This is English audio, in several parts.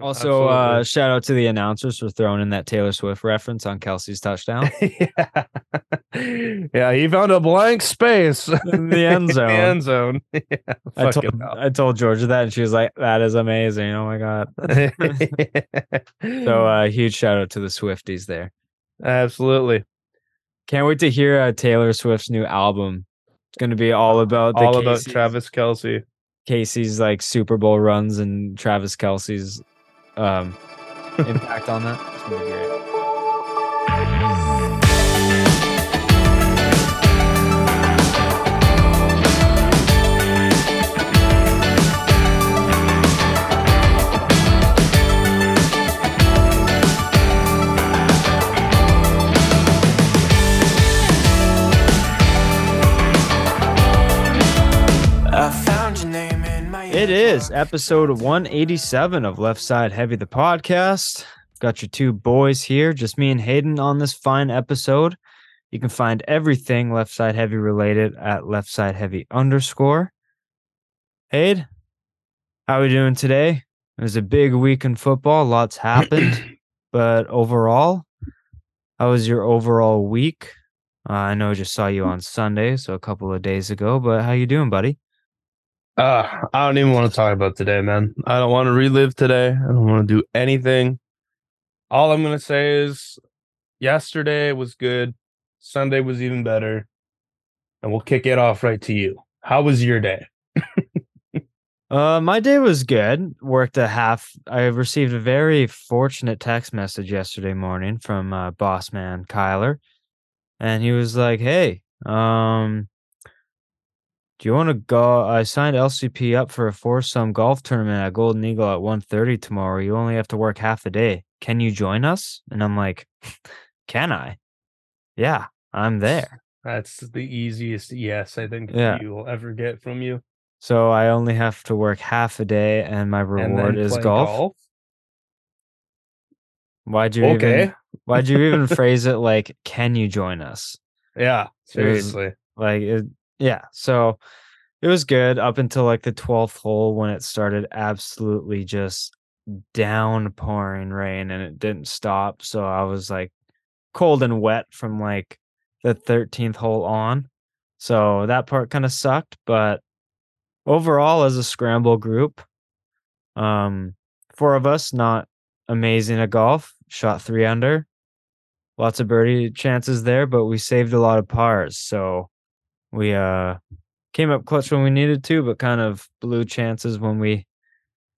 Also, uh, shout out to the announcers for throwing in that Taylor Swift reference on Kelce's touchdown. yeah. yeah, he found a blank space In the end In the zone. end zone. yeah, I told. I told Georgia that, and she was like, "That is amazing! Oh my god!" So, uh, huge shout out to the Swifties there. absolutely Can't wait to hear uh, Taylor Swift's new album. It's going to be all about the all about Travis Kelce. Casey's like Super Bowl runs and Travis Kelce's um, impact on that. It's gonna be great. It is episode 187 of Left Side Heavy, the podcast. Got your two boys here, just me and Haydn on this fine episode. You can find everything Left Side Heavy related at Left Side Heavy underscore. Haydn, how are we doing today? It was a big week in football. Lots happened, but overall, how was your overall week? Uh, I know I just saw you on Sunday, so a couple of days ago. But how you doing, buddy? Uh, I don't even want to talk about today, man. I don't want to relive today. I don't want to do anything. All I'm gonna say is yesterday was good. Sunday was even better. And we'll kick it off right to you. How was your day? Uh, my day was good. Worked a half. I received a very fortunate text message yesterday morning from uh, boss man Kyler, and he was like, "Hey, um, do you want to go? I signed LCP up for a foursome golf tournament at Golden Eagle at 1.30 tomorrow. You only have to work half a day. Can you join us?" And I'm like, "Can I? Yeah, I'm there." That's the easiest yes I think Yeah. you will ever get from you. So I only have to work half a day, and my reward then is play golf. Why'd you even Why'd you even phrase it like, "Can you join us?" Yeah, seriously. Like, it, yeah. So it was good up until like the twelfth hole when it started absolutely just downpouring rain and it didn't stop. So I was like cold and wet from like the thirteenth hole on. So that part kind of sucked, but overall, as a scramble group, um, four of us not amazing at golf. Shot three under, lots of birdie chances there, but we saved a lot of pars. So we uh came up clutch when we needed to, but kind of blew chances when we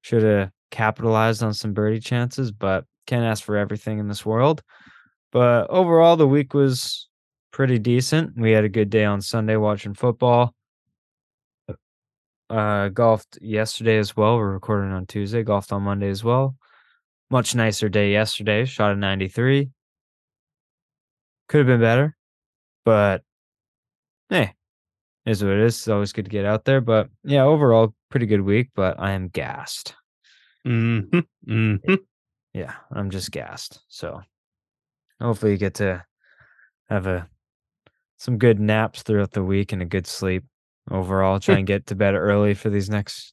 should have capitalized on some birdie chances. But can't ask for everything in this world. But overall, the week was pretty decent. We had a good day on Sunday watching football. Uh, golfed yesterday as well. We're recording on Tuesday. Golfed on Monday as well. Much nicer day yesterday. Shot a 93. Could have been better, but hey, is what it is. It's always good to get out there. But yeah, overall, pretty good week. But I am gassed. hmm hmm Yeah, I'm just gassed. So hopefully you get to have a some good naps throughout the week and a good sleep overall. Try and get to bed early for these next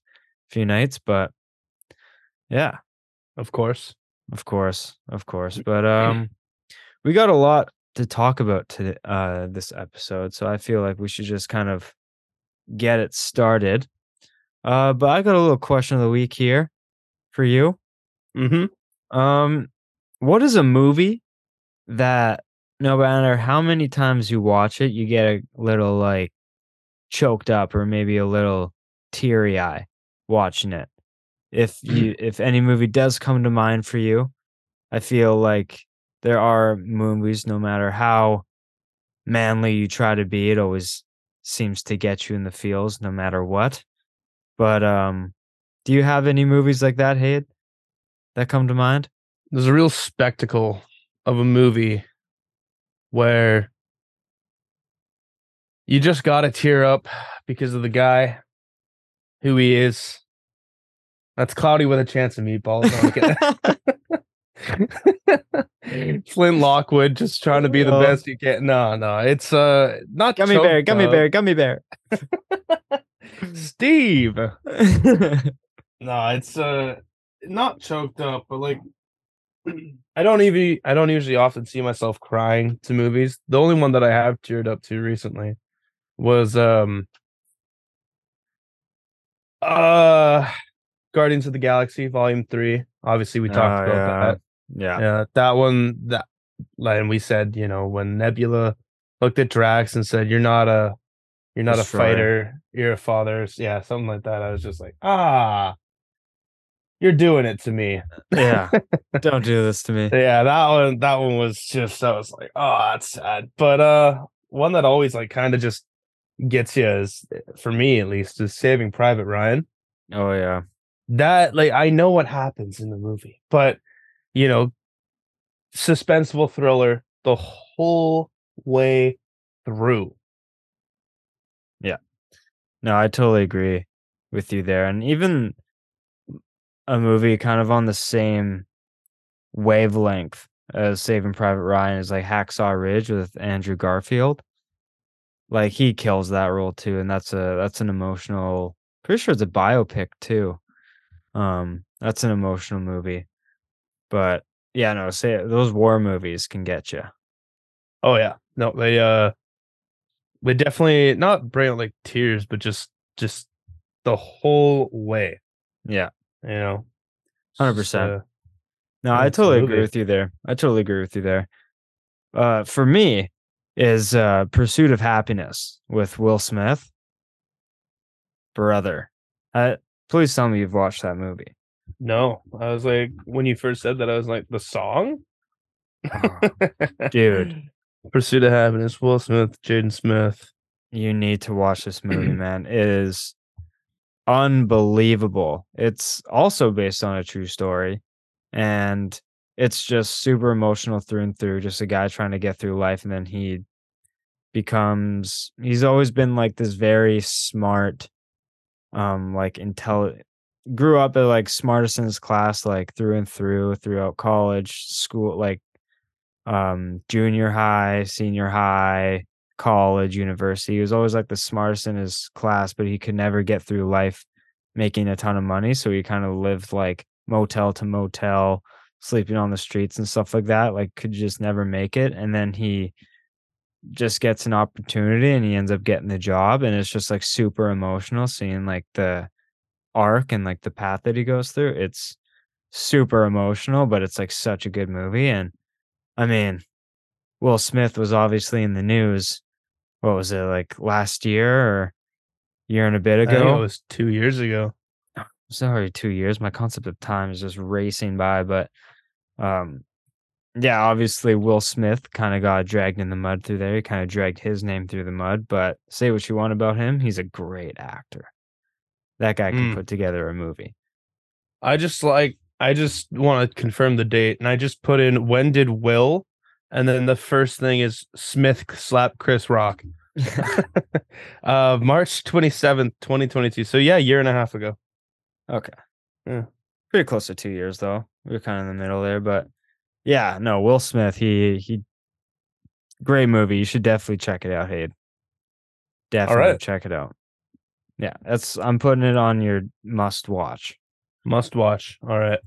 few nights. But yeah, Of course. of course, of course. But um we got a lot to talk about today uh this episode. So I feel like we should just kind of get it started. Uh but I got a little question of the week here for you. hmm Um, what is a movie that no matter how many times you watch it, you get a little like choked up or maybe a little teary eye watching it? If you if any movie does come to mind for you, I feel like there are movies, no matter how manly you try to be, it always seems to get you in the feels no matter what. But um do you have any movies like that, Hayed, that come to mind? There's a real spectacle of a movie where you just got to tear up because of the guy who he is. That's Cloudy with a Chance of Meatballs. Okay. Flint Lockwood just trying to be the Oh. best he can. No, no, it's uh not Gummy bear, gummy up. bear, gummy bear. Steve. No, it's uh not choked up, but like I don't even I don't usually often see myself crying to movies. The only one that I have teared up to recently was um uh Guardians of the Galaxy Volume 3. Obviously we talked Oh, about yeah. that. Yeah. Yeah, that one that like, and we said, you know, when Nebula looked at Drax and said, You're not a you're not Destroyer. a fighter, you're a father. Yeah, something like that. I was just like, ah, you're doing it to me. Yeah. Don't do this to me. Yeah, that one that one was just I was like, oh, that's sad. But uh one that always like kind of just gets you is for me at least is saving Private Ryan. Oh yeah. That like I know what happens in the movie, but you know, suspenseful thriller the whole way through. Yeah. No, I totally agree with you there. And even a movie kind of on the same wavelength as Saving Private Ryan is like Hacksaw Ridge with Andrew Garfield. Like he kills that role too, and that's a that's an emotional. Pretty sure it's a biopic too. Um, that's an emotional movie. But yeah, no, say those war movies can get you. Oh yeah. No, they uh they definitely not bring out like tears, but just just the whole way, Yeah. you know. 100%. Uh, No, I totally agree with you there. I totally agree with you there. Uh, for me, is uh, Pursuit of Happiness with Will Smith. Brother, uh, please tell me you've watched that movie. No, I was like when you first said that, I was like the song, Dude. Pursuit of Happiness, Will Smith, Jaden Smith. You need to watch this movie, man. It is unbelievable. It's also based on a true story, and it's just super emotional through and through. Just a guy trying to get through life, and then he becomes. He's always been like this very smart, um, like intelligent. Grew up at like smartest in his class, like through and through, throughout college, school, like um, junior high, senior high, college, university. He was always like the smartest in his class, but he could never get through life making a ton of money. So he kind of lived like motel to motel, sleeping on the streets and stuff like that. Like could just never make it. And then he just gets an opportunity and he ends up getting the job. And it's just like super emotional seeing like the arc and like the path that he goes through. It's super emotional, but it's like such a good movie. And I mean, Will Smith was obviously in the news. What was it like last year or year and a bit ago? it was two years ago. Sorry, two years. My concept of time is just racing by, but um, yeah, obviously Will Smith kind of got dragged in the mud through there. He kind of dragged his name through the mud. But say what you want about him, he's a great actor. That guy can Mm. put together a movie. I just like I just want to confirm the date, and I just put in when did Will, and then the first thing is Smith slap Chris Rock. uh, March twenty seventh, twenty twenty two. So yeah, year and a half ago. Okay. Yeah. Pretty close to two years though. We are kind of in the middle there, but yeah, no, Will Smith, he he great movie. You should definitely check it out, Haydn. Definitely right. check it out. Yeah, that's I'm putting it on your must watch. Must watch. All right.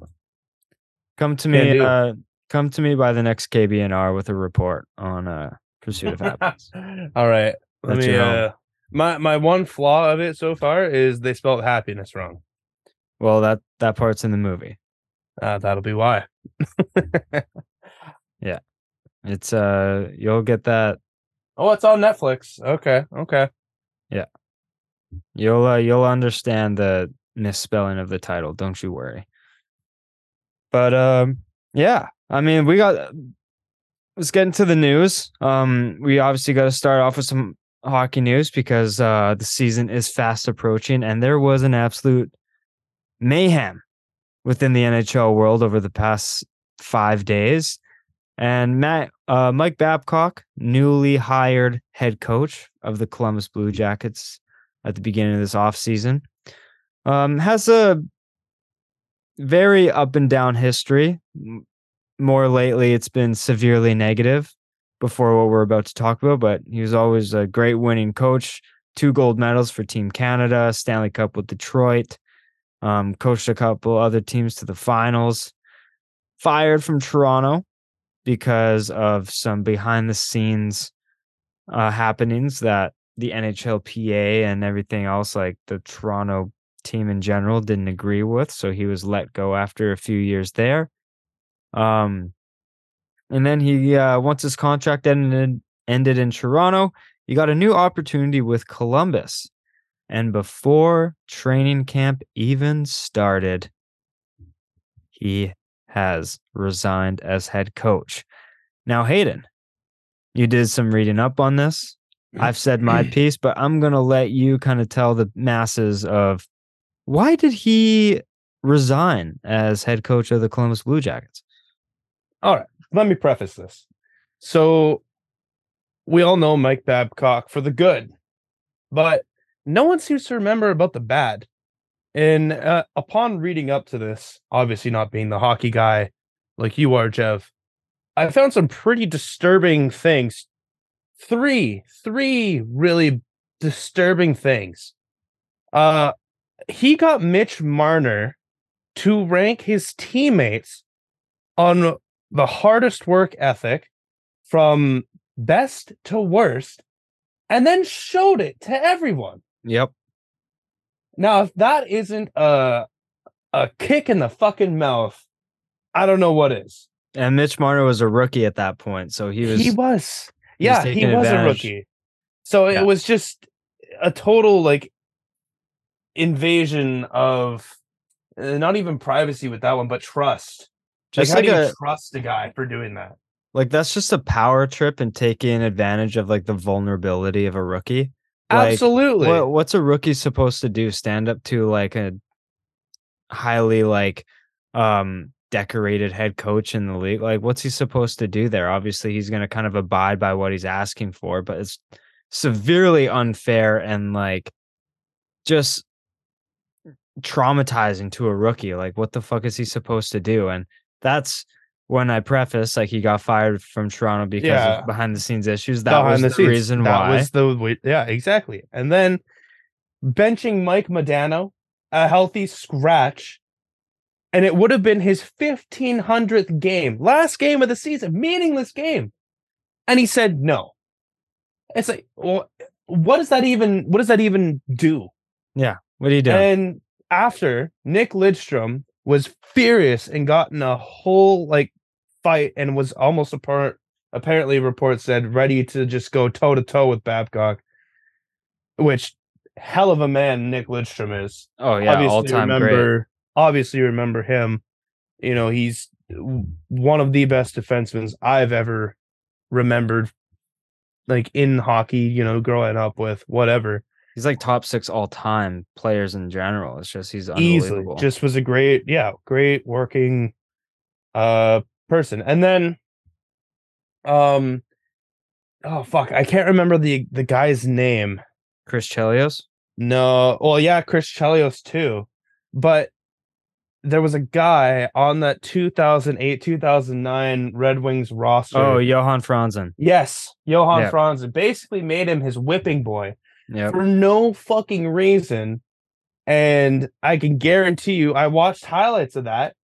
Come to Can me uh come to me by the next KBNR with a report on uh Pursuit of Happiness. All right. Let That's me. Uh, my my one flaw of it so far is they spelled happiness wrong. well, that that part's in the movie. Uh, that'll be why. Yeah, it's uh you'll get that Oh, it's on Netflix. Okay. Okay. You'll uh, you'll understand the misspelling of the title. Don't you worry. But um, yeah. I mean, we got. Let's get into the news. Um, we obviously got to start off with some hockey news because uh, the season is fast approaching, and there was an absolute mayhem within the NHL world over the past five days. And Matt, uh, Mike Babcock, newly hired head coach of the Columbus Blue Jackets, at the beginning of this offseason. Um, has a very up and down history. More lately, it's been severely negative before what we're about to talk about, but he was always a great winning coach. Two gold medals for Team Canada, Stanley Cup with Detroit. Um, coached a couple other teams to the finals. Fired from Toronto because of some behind the scenes uh, happenings that the NHLPA and everything else, like the Toronto team in general, didn't agree with. So he was let go after a few years there. Um, and then he uh, once his contract ended ended in Toronto, he got a new opportunity with Columbus. And before training camp even started, he has resigned as head coach. Now, Haydn, you did some reading up on this. I've said my piece, but I'm going to let you kind of tell the masses of why did he resign as head coach of the Columbus Blue Jackets? All right, let me preface this. So, we all know Mike Babcock for the good, but no one seems to remember about the bad. And uh, upon reading up to this, obviously not being the hockey guy like you are, Jeff, I found some pretty disturbing things. Three, three really disturbing things. Uh, he got Mitch Marner to rank his teammates on the hardest work ethic from best to worst and then showed it to everyone. Yep. Now, if that isn't a a kick in the fucking mouth, I don't know what is. And Mitch Marner was a rookie at that point, so he was he was. Yeah, he was a rookie. So Yeah. it was just a total like invasion of uh, not even privacy with that one, but trust. just like, like how do a you trust a guy for doing that? like that's just a power trip and taking advantage of like the vulnerability of a rookie. Like, Absolutely. What what's a rookie supposed to do? Stand up to like a highly like um decorated head coach in the league? Like what's he supposed to do there? Obviously he's gonna kind of abide by what he's asking for, but it's severely unfair and like just traumatizing to a rookie. Like what the fuck is he supposed to do? And that's when I preface like he got fired from Toronto because Yeah. of behind the scenes issues. That was behind the, the scenes. reason that why. was the yeah exactly and then benching mike Modano, a healthy scratch and it would have been his 1500th game last game of the season meaningless game and he said no it's like well what does that even what does that even do Yeah. what are you doing? and after Nick Lidstrom was furious and got in a whole like fight and was almost apart apparently reports said ready to just go toe to toe with Babcock, which hell of a man Nick Lidstrom is. oh yeah, all time great. Obviously remember him. You know, he's one of the best defensemen I've ever remembered like in hockey, you know, growing up with whatever. He's like top six all time players in general. It's just he's easily just was a great yeah great working uh person and then um oh fuck i can't remember the the guy's name Chris Chelios. no well yeah chris chelios too but there was a guy on that 2008 2009 red wings roster Oh, Johan Franzen. yes johan Yeah. franzen basically made him his whipping boy Yep. for no fucking reason. And I can guarantee you, I watched highlights of that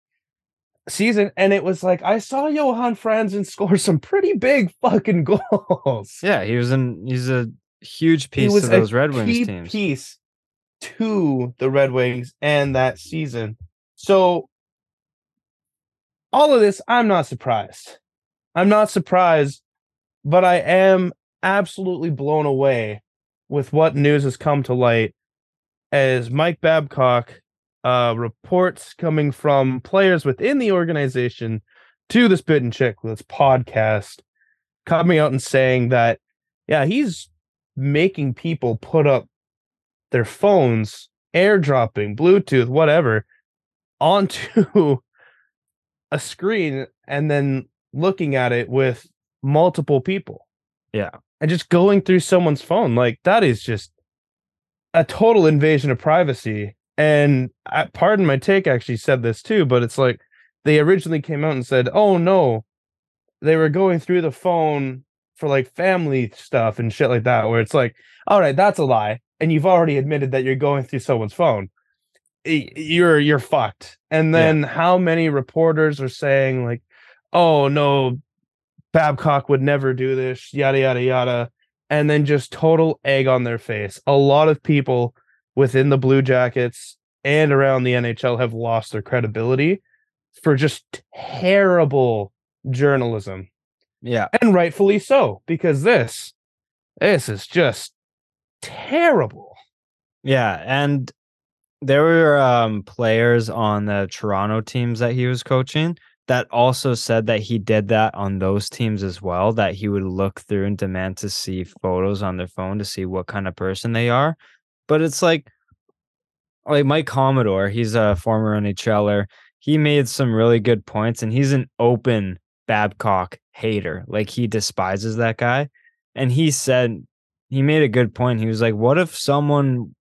season, and it was like I saw Johan Franzen score some pretty big fucking goals. Yeah, he was in. He's a huge piece of those Red Wings teams. piece to the Red Wings and that season. So all of this, I'm not surprised. I'm not surprised, but I am absolutely blown away with what news has come to light as Mike Babcock uh, reports coming from players within the organization to the Spit and Chicklets podcast coming out and saying that, yeah, he's making people put up their phones, airdropping, Bluetooth, whatever, onto a screen and then looking at it with multiple people. Yeah. And just going through someone's phone. Like that is just a total invasion of privacy. And I, pardon my take actually said this too, but it's like they originally came out and said, oh no, they were going through the phone for like family stuff and shit like that, where it's like, all right, that's a lie. And you've already admitted that you're going through someone's phone. You're you're fucked. And then how many reporters are saying like, "Oh no, Babcock would never do this," yada yada yada, and then just total egg on their face. A lot of people within the Blue Jackets and around the NHL have lost their credibility for just terrible journalism, Yeah. and rightfully so because this this is just terrible. Yeah, and there were um players on the Toronto teams that he was coaching that also said that he did that on those teams as well, that he would look through and demand to see photos on their phone to see what kind of person they are. But it's like like Mike Commodore, he's a former NHLer. He made some really good points and he's an open Babcock hater. Like he despises that guy. And he said he made a good point. He was like, what if someone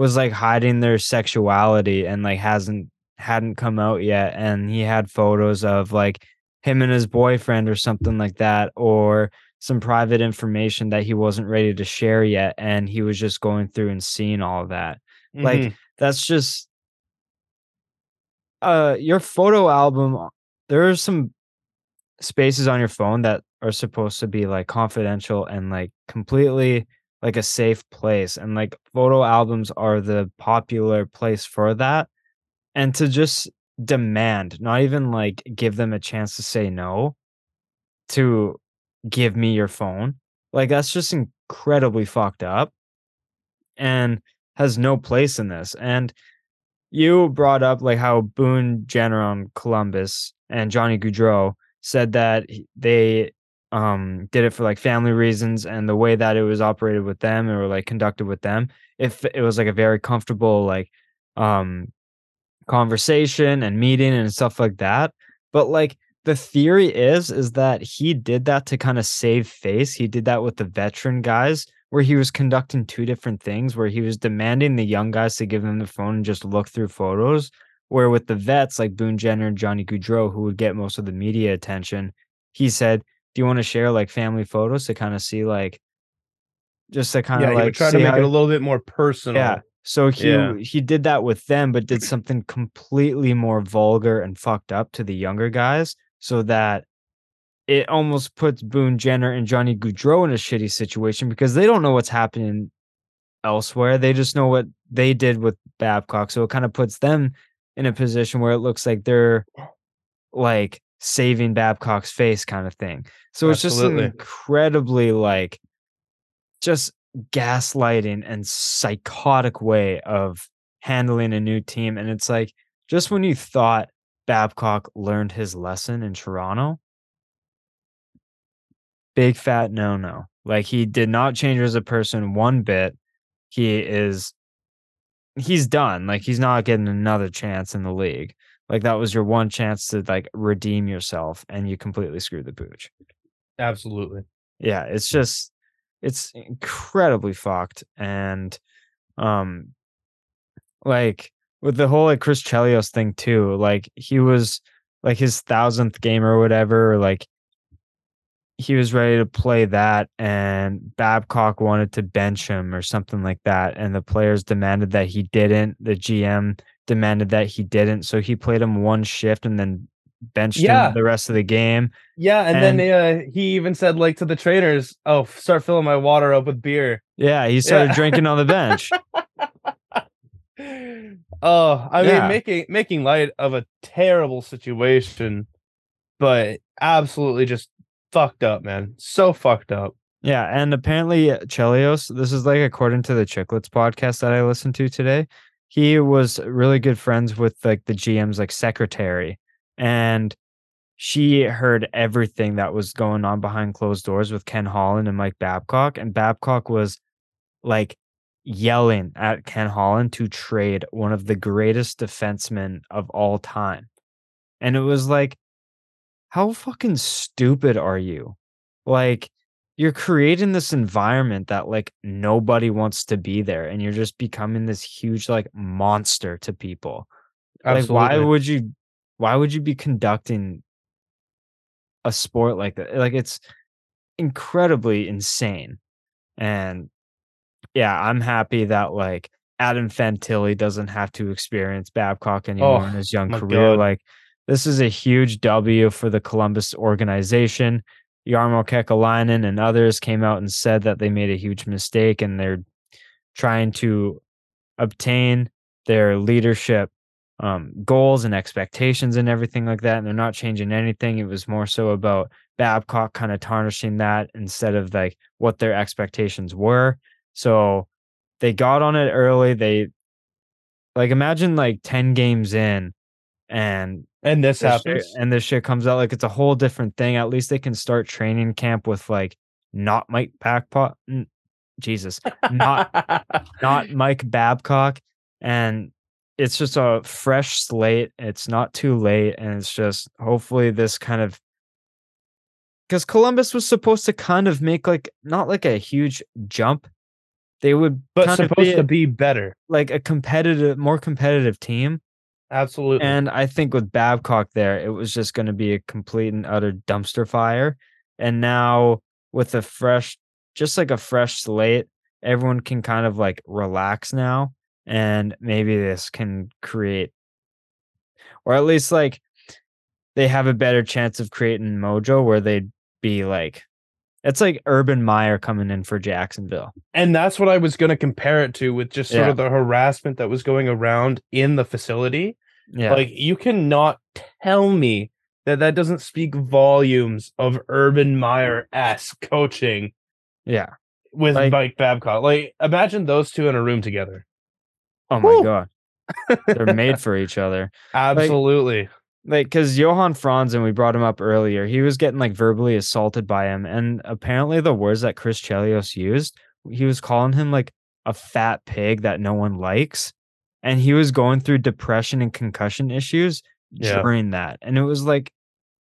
was like hiding their sexuality and like hasn't hadn't come out yet and he had photos of like him and his boyfriend or something like that or some private information that he wasn't ready to share yet and he was just going through and seeing all of that like Mhm. that's just uh your photo album uh, there are some spaces on your phone that are supposed to be like confidential and like completely like a safe place and like photo albums are the popular place for that and to just demand not even like give them a chance to say no to give me your phone like that's just incredibly fucked up and has no place in this and you brought up like how Boone Jenner on Columbus and Johnny Gaudreau said that they um did it for like family reasons and the way that it was operated with them or like conducted with them if it was like a very comfortable like um conversation and meeting and stuff like that. But like the theory is is that he did that to kind of save face. He did that with the veteran guys where he was conducting two different things where he was demanding the young guys to give him the phone and just look through photos where with the vets like Boone Jenner and Johnny Gaudreau who would get most of the media attention he said do you want to share like family photos to kind of see like just to kind yeah, of like try to make how- it a little bit more personal. yeah. So he Yeah. he did that with them, but did something completely more vulgar and fucked up to the younger guys, so that it almost puts Boone Jenner and Johnny Gaudreau in a shitty situation because they don't know what's happening elsewhere. They just know what they did with Babcock. So it kind of puts them in a position where it looks like they're oh. like saving Babcock's face kind of thing. So it's just an incredibly like just gaslighting and psychotic way of handling a new team. And it's like just when you thought Babcock learned his lesson in Toronto, big fat no no. Like he did not change as a person one bit. He is he's done. Like he's not getting another chance in the league. Like that was your one chance to like redeem yourself and you completely screwed the pooch. Absolutely. Yeah, it's just it's incredibly fucked and um like with the whole like Chris Chelios thing too, like he was like his thousandth game or whatever, like he was ready to play that and Babcock wanted to bench him or something like that and the players demanded that he didn't the GM demanded that he didn't so he played him one shift and then benched Yeah. him the rest of the game Yeah, and, then uh, he even said like to the trainers, "Oh, start filling my water up with beer." yeah he started Yeah. drinking on the bench oh, I Yeah. mean, making making light of a terrible situation, but absolutely just fucked up, man. So fucked up. Yeah, and apparently uh, Chelios, this is like according to the Chicklets podcast that I listened to today. He was really good friends with like the GM's like secretary, and she heard everything that was going on behind closed doors with Ken Holland and Mike Babcock, and Babcock was like yelling at Ken Holland to trade one of the greatest defensemen of all time. And it was like, how fucking stupid are you? Like, you're creating this environment that like nobody wants to be there, and you're just becoming this huge like monster to people. Like, why would you why would you be conducting a sport like that? Like it's incredibly insane. And yeah, I'm happy that like Adam Fantilli doesn't have to experience Babcock oh, anymore Oh, in his young career. God. Like this is a huge W for the Columbus organization. Jarmo Kekalainen and others came out and said that they made a huge mistake and they're trying to obtain their leadership um, goals and expectations and everything like that. And they're not changing anything. It was more so about Babcock kind of tarnishing that instead of like what their expectations were. So they got on it early. They like imagine like 10 games in and And this this shit- happens. and this shit comes out like it's a whole different thing. At least they can start training camp with like not Mike n- Jesus, not not Mike Babcock, and it's just a fresh slate. It's not too late, and it's just hopefully this kind of because Columbus was supposed to kind of make like not like a huge jump. They would but supposed be to be better. like a competitive, more competitive team. Absolutely. And I think with Babcock there, it was just going to be a complete and utter dumpster fire. And now with a fresh, just like a fresh slate, everyone can kind of like relax now. And maybe this can create, or at least like they have a better chance of creating mojo where they'd be like, it's like Urban Meyer coming in for Jacksonville. And that's what I was going to compare it to with just sort Yeah. of the harassment that was going around in the facility. Yeah. Like, you cannot tell me that that doesn't speak volumes of Urban Meyer esque coaching yeah. with Like- Mike Babcock. Like, imagine those two in a room together. Oh my Woo. God. They're made for each other. Absolutely. like because Johan Franzen we brought him up earlier. He was getting like verbally assaulted by him, and apparently the words that Chris Chelios used, he was calling him like a fat pig that no one likes, and he was going through depression and concussion issues Yeah. during that, and it was like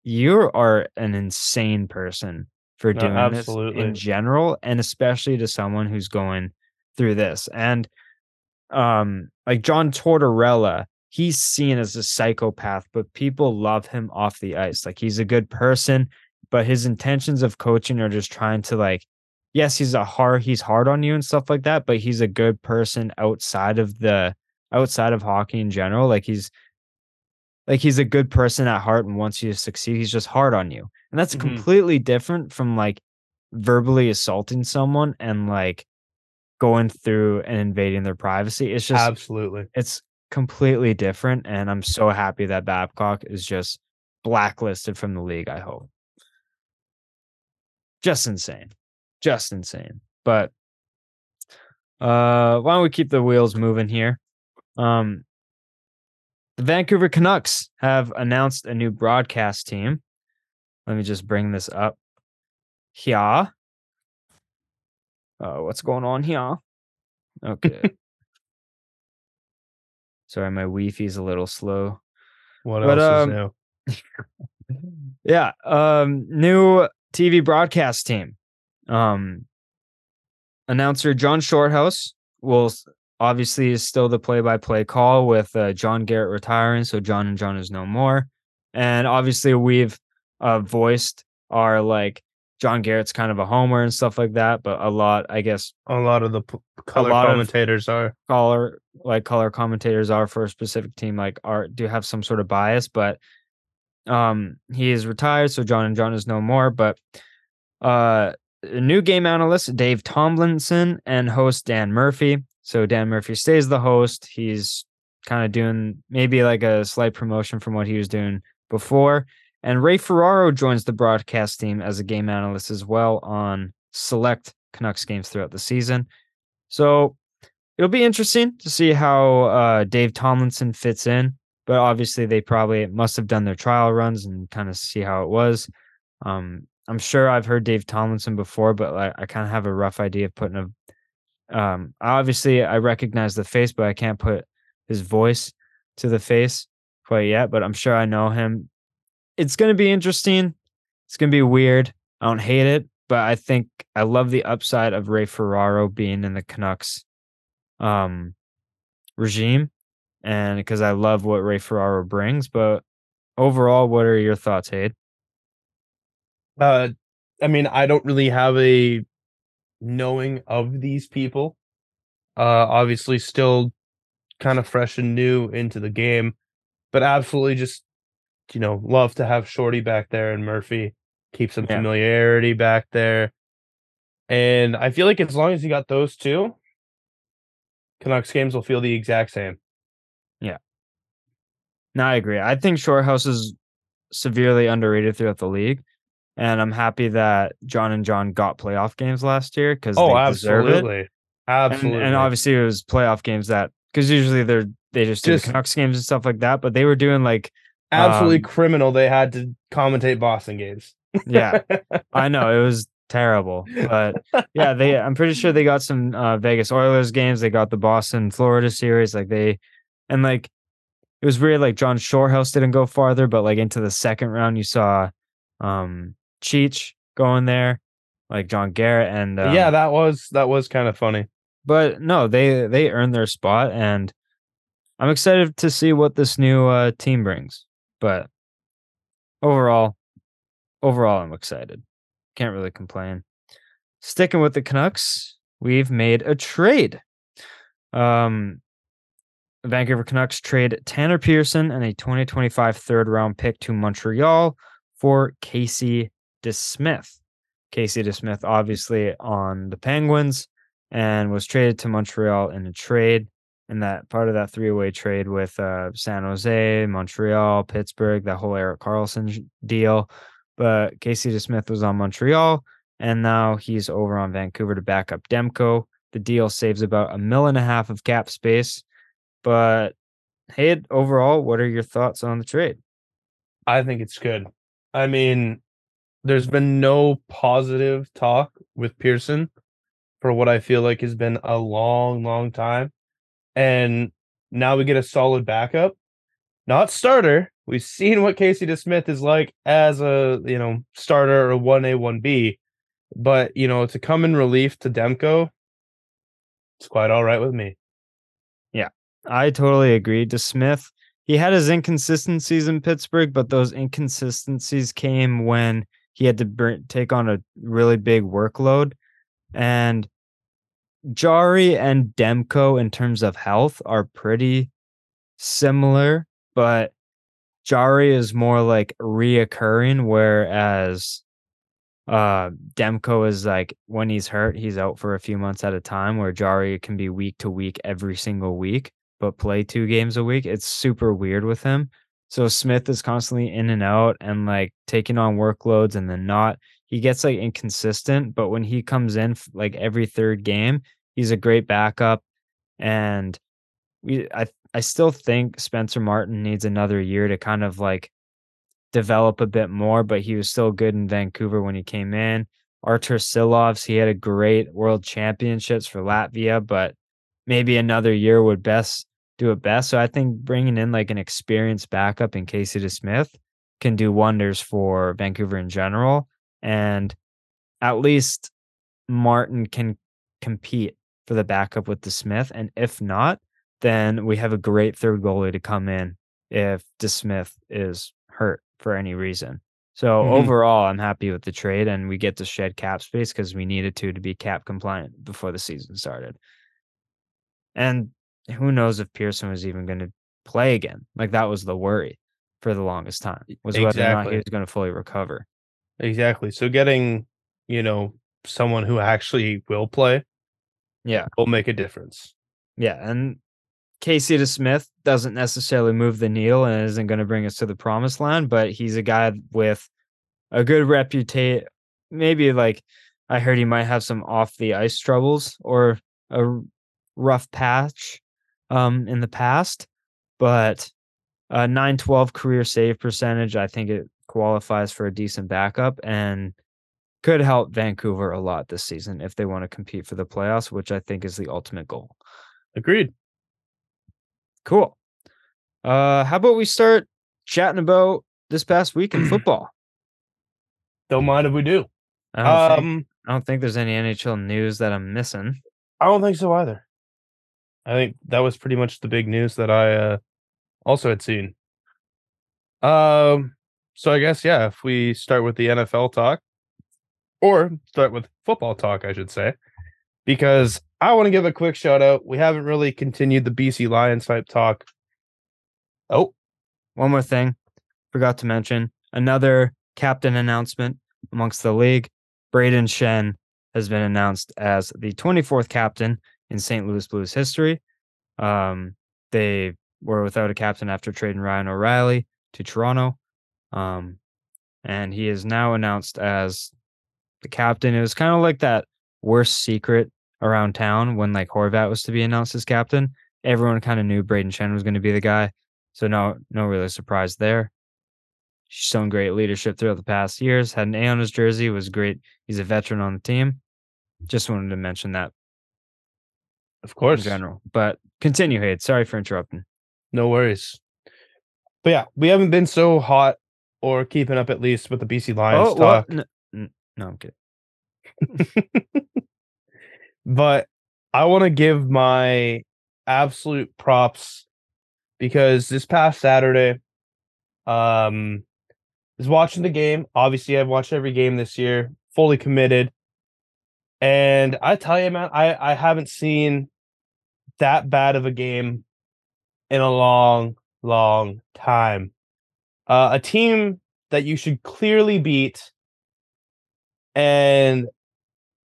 you are an insane person for No, doing this in general, and especially to someone who's going through this, and um like John Tortorella, he's seen as a psychopath, but people love him off the ice. Like he's a good person, but his intentions of coaching are just trying to like yes, he's a hard he's hard on you and stuff like that, but he's a good person outside of the outside of hockey in general. Like he's like he's a good person at heart and wants you to succeed. He's just hard on you. And that's Mhm. completely different from like verbally assaulting someone and like going through and invading their privacy. It's just Absolutely. it's completely different and i'm so happy that babcock is just blacklisted from the league i hope. Just insane. Just insane. But uh why don't we keep the wheels moving here? Um the vancouver canucks have announced a new broadcast team. Let me just bring this up. Here uh what's going on here okay Sorry, my Wi-Fi's a little slow. What But, else um, is new? Yeah, um, new TV broadcast team. Um, announcer John Shorthouse will obviously is still the play-by-play call with uh, John Garrett retiring, so John and John is no more. And obviously, we've uh, voiced our like John Garrett's kind of a homer and stuff like that, but a lot, I guess, A lot of the p- color commentators are. color like color commentators are for a specific team like are do have some sort of bias but um he is retired so john and john is no more but uh a new game analyst dave tomlinson and host dan murphy. So dan murphy stays the host. He's kind of doing maybe like a slight promotion from what he was doing before and ray ferraro joins the broadcast team as a game analyst as well on select canucks games throughout the season so it'll be interesting to see how uh, Dave Tomlinson fits in. But obviously, they probably must have done their trial runs and kind of see how it was. Um, I'm sure I've heard Dave Tomlinson before, but I, I kind of have a rough idea of putting a. Um, obviously, I recognize the face, but I can't put his voice to the face quite yet. But I'm sure I know him. It's going to be interesting. It's going to be weird. I don't hate it, but I think I love the upside of Ray Ferraro being in the Canucks um regime and because I love what Ray Ferraro brings. But overall, what are your thoughts, Hade? Uh, I mean, I don't really have a knowing of these people. Uh, obviously, still kind of fresh and new into the game, but absolutely just you know love to have Shorty back there and Murphy keep some Yeah. familiarity back there. And I feel like as long as you got those two, Canucks games will feel the exact same. Yeah. No, I agree. I think Shorthouse is severely underrated throughout the league. And I'm happy that John and John got playoff games last year because Oh, they deserve it. absolutely, And, absolutely. and obviously it was playoff games that because usually they're they just do Just- the Canucks games and stuff like that, but they were doing like absolutely um, criminal. They had to commentate Boston games. yeah, I know it was terrible, but yeah, they I'm pretty sure they got some uh, Vegas Oilers games. They got the Boston Florida series, like they and like it was weird. Like John Shorthouse didn't go farther, but like into the second round, you saw um Cheech going there, like John Garrett and um, yeah, that was that was kind of funny. but no, they they earned their spot, and I'm excited to see what this new uh, team brings. But overall, overall, I'm excited. Can't really complain. Sticking with the Canucks, we've made a trade. Um, Vancouver Canucks trade Tanner Pearson and a 2025 third round pick to Montreal for Casey DeSmith. Casey DeSmith, obviously on the Penguins, and was traded to Montreal in a trade. And that part of that three way trade with uh, San Jose, Montreal, Pittsburgh, that whole Erik Karlsson deal. But Casey DeSmith was on Montreal, and now he's over on Vancouver to back up Demko. The deal saves about a mil and a half of cap space. But hey, overall, what are your thoughts on the trade? I think it's good. I mean, there's been no positive talk with Pearson for what I feel like has been a long, long time. And now we get a solid backup, not starter. We've seen what Casey DeSmith is like as a you know starter or one A one B, but you know to come in relief to Demko, it's quite all right with me. Yeah, I totally agree. DeSmith, he had his inconsistencies in Pittsburgh, but those inconsistencies came when he had to br- take on a really big workload. And Jarry and Demko, in terms of health, are pretty similar, but Jarry is more like reoccurring, whereas uh Demko is like when he's hurt, he's out for a few months at a time, where Jarry can be week to week every single week, but play two games a week. It's super weird with him. So Smith is constantly in and out and like taking on workloads and then not. He gets like inconsistent, but when he comes in like every third game, he's a great backup. And we I I still think Spencer Martin needs another year to kind of like develop a bit more, but he was still good in Vancouver when he came in. Artur Silovs, he had a great world championships for Latvia, but maybe another year would best do it best. So I think bringing in like an experienced backup in Casey DeSmith can do wonders for Vancouver in general. And at least Martin can compete for the backup with DeSmith. And if not, then we have a great third goalie to come in if DeSmith is hurt for any reason. So Mhm. overall, I'm happy with the trade, and we get to shed cap space because we needed to to be cap compliant before the season started. And who knows if Pearson was even going to play again? Like that was the worry for the longest time was whether or not he was going to fully recover. Exactly. So getting you know someone who actually will play Yeah, will make a difference. yeah, and Casey DeSmith doesn't necessarily move the needle and isn't going to bring us to the promised land, but he's a guy with a good reputation. Maybe like I heard he might have some off the ice troubles or a rough patch um in the past, but a 912 career save percentage, I think it qualifies for a decent backup and could help Vancouver a lot this season if they want to compete for the playoffs, which I think is the ultimate goal. Agreed. Cool. Uh, how about we start chatting about this past week in football? Don't mind if we do. I don't, think, Um, I don't think there's any NHL news that I'm missing. I don't think so either. I think that was pretty much the big news that I uh, also had seen. Um, so I guess yeah, if we start with the NFL talk, or start with football talk, I should say. because I want to give a quick shout out. We haven't really continued the BC Lions type talk. Oh, One more thing, forgot to mention another captain announcement amongst the league. Brayden Schenn has been announced as the 24th captain in St. Louis Blues history. Um, they were without a captain after trading Ryan O'Reilly to Toronto. Um, and he is now announced as the captain. It was kind of like that worst secret around town when like Horvat was to be announced as captain. Everyone kind of knew Brayden Schenn was going to be the guy. So no, no really surprise there. He's shown great leadership throughout the past years. Had an A on his jersey. Was great. He's a veteran on the team. Just wanted to mention that of in course. general. But continue, Haydn. Sorry for interrupting. No worries. But yeah, we haven't been so hot or keeping up at least with the BC Lions oh, well, talk. n- n- no, I'm kidding. but I want to give my absolute props because this past Saturday, um, was watching the game. Obviously, I've watched every game this year, fully committed. And I tell you, man, I I haven't seen that bad of a game in a long, long time. Uh, a team that you should clearly beat, and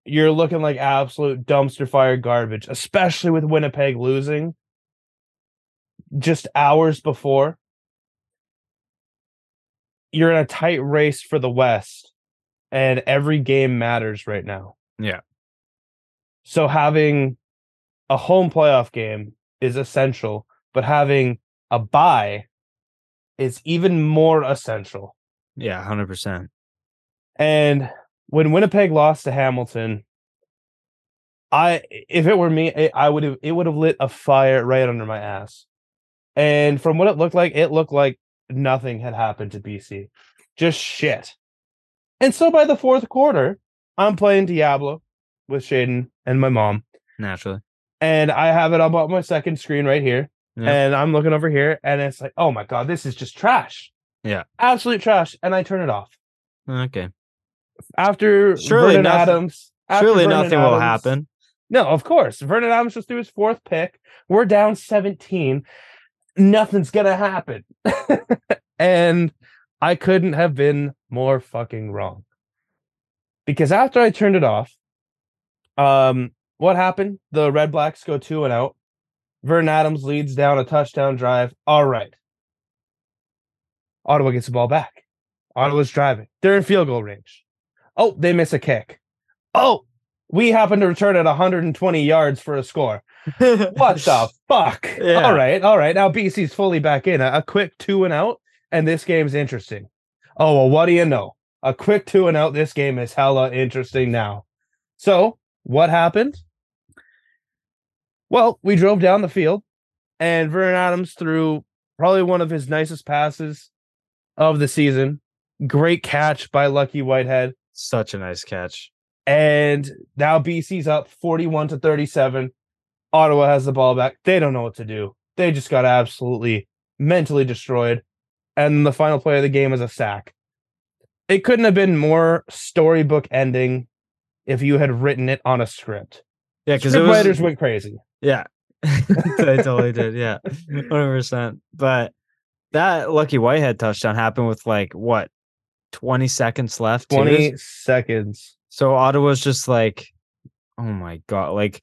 you're looking like absolute dumpster fire garbage, especially with Winnipeg losing just hours before. You're in a tight race for the West, and every game matters right now. Yeah. So having a home playoff game is essential, but having a bye is even more essential. Yeah, hundred percent. And when Winnipeg lost to Hamilton, I if it were me, it, I would have it would have lit a fire right under my ass. And from what it looked like, it looked like nothing had happened to BC. Just shit. And so by the fourth quarter, I'm playing Diablo with Shaden and my mom. Naturally. And I have it up on my second screen right here. Yeah. And I'm looking over here and it's like, oh my god, this is just trash. Yeah. Absolute trash. And I turn it off. Okay. After Surely Vernon nothing- Adams. after Surely Vernon nothing will happen. No, of course. Vernon Adams just threw his fourth pick. We're down 17. Nothing's gonna happen. and I couldn't have been more fucking wrong. Because after I turned it off, um, what happened? The Red Blacks go two and out. Vernon Adams leads down a touchdown drive. All right. Ottawa gets the ball back. Ottawa's driving. They're in field goal range. Oh, they miss a kick. Oh, we happen to return at 120 yards for a score. What the fuck? Yeah. All right, all right. Now BC's fully back in. A, a quick two and out, and this game's interesting. Oh well, what do you know? A quick two and out. This game is hella interesting now. So what happened? Well, we drove down the field, and Vernon Adams threw probably one of his nicest passes of the season. Great catch by Lucky Whitehead. Such a nice catch. And now BC's up 41 to 37. Ottawa has the ball back. They don't know what to do. They just got absolutely mentally destroyed. And the final play of the game is a sack. It couldn't have been more storybook ending if you had written it on a script. Yeah, because writers went crazy. Yeah. they totally did. Yeah. 100%. But that Lucky Whitehead touchdown happened with like what, 20 seconds left? too? 20 seconds. So Ottawa's just like, oh my God. Like,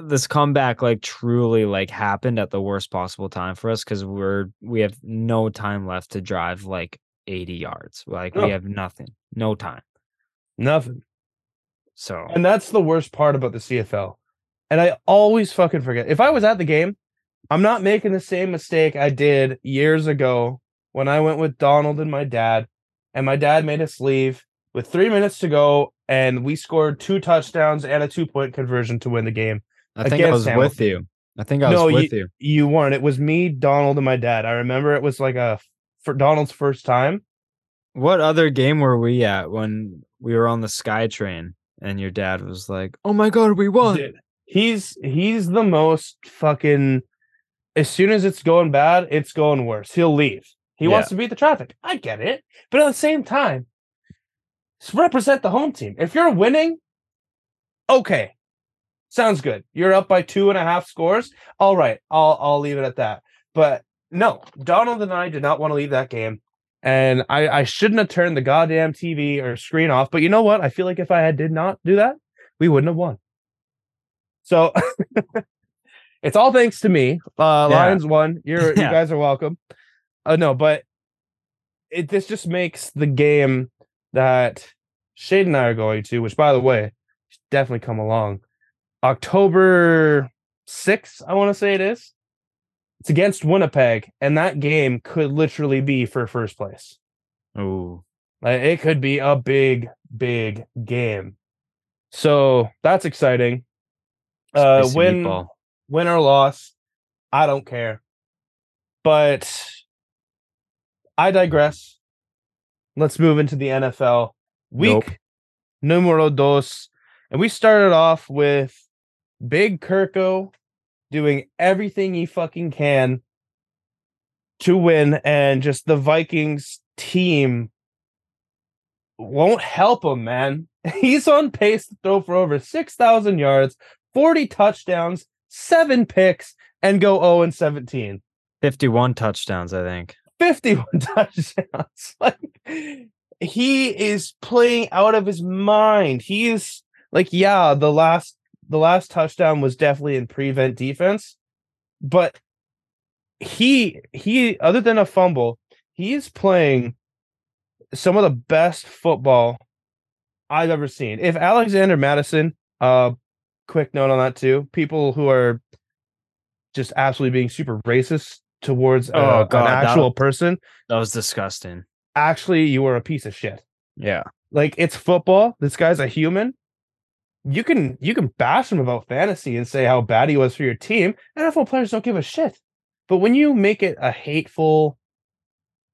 this comeback like truly like happened at the worst possible time for us because we're we have no time left to drive like 80 yards like No. we have nothing no time Nothing. So And that's the worst part about the CFL. And I always fucking forget. If I was at the game, I'm not making the same mistake I did years ago when I went with Donald and my dad, and my dad made us leave with three minutes to go, and we scored two touchdowns and a two point conversion to win the game. i think i was with you i think i was No, with you You weren't. It was me, Donald, and my dad. I remember it was like a for Donald's first time. what other game were we at when we were on the sky train and your dad was like oh my god we won Dude, he's he's the most fucking as soon as it's going bad, it's going worse. He'll leave. He wants to beat the traffic. I get it. But at the same time, represent the home team. If you're winning, okay. Sounds good. You're up by two and a half scores. All right, I'll I'll leave it at that. But no, Donald and I did not want to leave that game. And I, I shouldn't have turned the goddamn TV or screen off. But you know what? I feel like if I had did not do that, we wouldn't have won. So it's all thanks to me. Uh Yeah. Lions won. You're you guys are welcome. Uh no, but it this just makes the game that Shade and I are going to, which by the way, definitely come along. October 6th, I want to say it is. It's against Winnipeg, and that game could literally be for first place. Ooh. Like it could be a big, big game. So that's exciting. Uh win meatball. win or loss, I don't care. But I digress. Let's move into the NFL. Week Nope. numero dos. And we started off with Big Kirko doing everything he fucking can to win, and just the Vikings team won't help him, man. He's on pace to throw for over 6,000 yards, 40 touchdowns, seven picks, and go 0 and 17. 51 touchdowns, I think. 51 touchdowns. Like he is playing out of his mind. He is like, yeah, the last the last touchdown was definitely in prevent defense, but he he other than a fumble, he is playing some of the best football I've ever seen. If Alexander Mattison, uh quick note on that too, people who are just absolutely being super racist towards Oh, uh, God, an that- actual person, That was disgusting. actually you are a piece of shit. Yeah. Like it's football. This guy's a human. You can you can bash him about fantasy and say how bad he was for your team. NFL players don't give a shit. But when you make it a hateful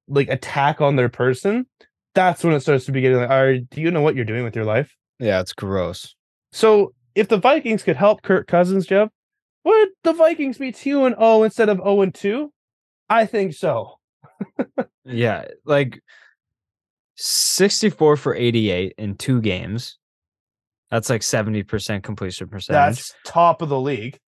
like attack on their person, that's when it starts to be getting like, are do you know what you're doing with your life? Yeah, it's gross. So if the Vikings could help Kirk Cousins, Jeff, would the Vikings be two and oh instead of 0 and 2? I think so. Yeah, like 64 for 88 in two games. That's like 70% completion percentage. That's top of the league.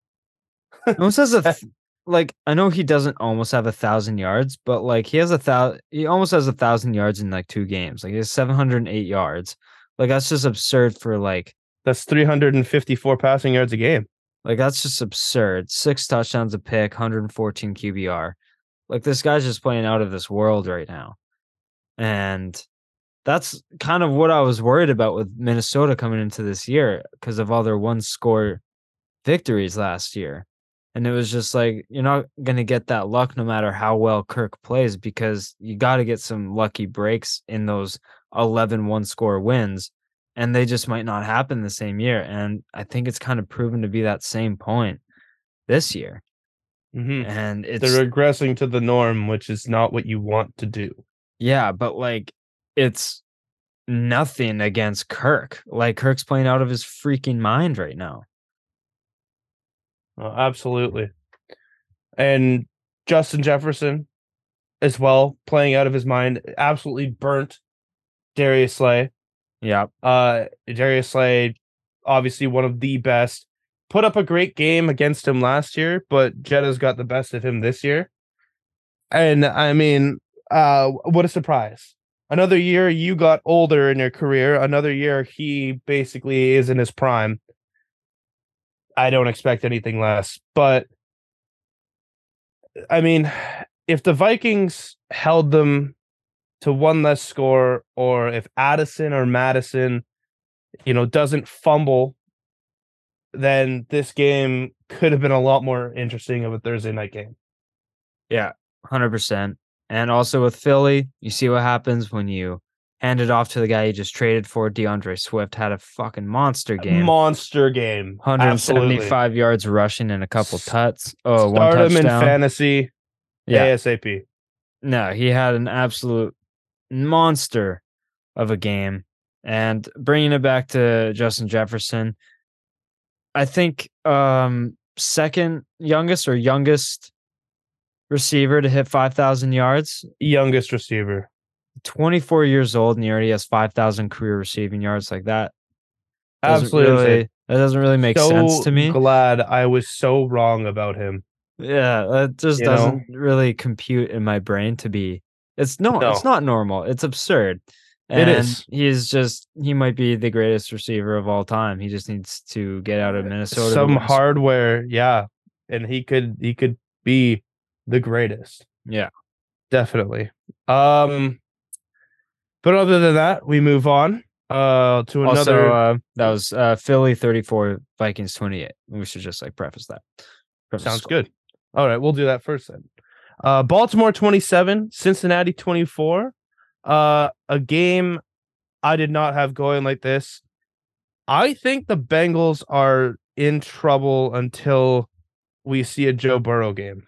almost has a th- like I know he doesn't almost have a thousand yards, but like he has a thousand he almost has a thousand yards in like two games. Like he has 708 yards. Like that's just absurd for like That's 354 passing yards a game. like that's just absurd. Six touchdowns a pick, 114 QBR. Like this guy's just playing out of this world right now. And that's kind of what I was worried about with Minnesota coming into this year because of all their one score victories last year. And it was just like, you're not going to get that luck no matter how well Kirk plays because you got to get some lucky breaks in those 11 one score wins. And they just might not happen the same year. And I think it's kind of proven to be that same point this year. Mm-hmm. And it's, They're regressing to the norm, which is not what you want to do. yeah, but like, it's nothing against Kirk. Like, Kirk's playing out of his freaking mind right now. Uh, absolutely. And Justin Jefferson as well, playing out of his mind, absolutely burnt Darius Slay. Yeah. Uh, Darius Slay, obviously one of the best, put up a great game against him last year, but Jetta's got the best of him this year. And I mean, uh, what a surprise. Another year you got older in your career. Another year he basically is in his prime. I don't expect anything less. But I mean, if the Vikings held them to one less score, or if Addison or Mattison, you know, doesn't fumble, then this game could have been a lot more interesting of a Thursday night game. Yeah. 100%. And also with Philly, you see what happens when you hand it off to the guy you just traded for. DeAndre Swift had a fucking monster game. Monster game. Absolutely. 175 yards rushing and a couple tuts. Oh, one Start him in fantasy yeah. ASAP. No, he had an absolute monster of a game. And bringing it back to Justin Jefferson, I think um second youngest or youngest receiver to hit 5,000 yards. Youngest receiver. 24 years old and he already has 5,000 career receiving yards like that. Doesn't Absolutely. really- That doesn't really make so sense to me. Glad I was so wrong about him. Yeah, that just You doesn't really compute in my brain to be. It's no, No. it's not normal. It's absurd. It And is. He's just he might be the greatest receiver of all time. He just needs to get out of uh, Minnesota. Some win a Super- hardware, yeah, and he could he could be the greatest. Yeah. definitely. Um, but other than that, we move on uh to another. Also, uh, that was uh, Philly 34, Vikings 28. We should just like preface that. Preface Sounds score. good. All right, we'll do that first then. Uh, Baltimore 27, Cincinnati 24. Uh, a game I did not have going like this. I think the Bengals are in trouble until we see a Joe Burrow game.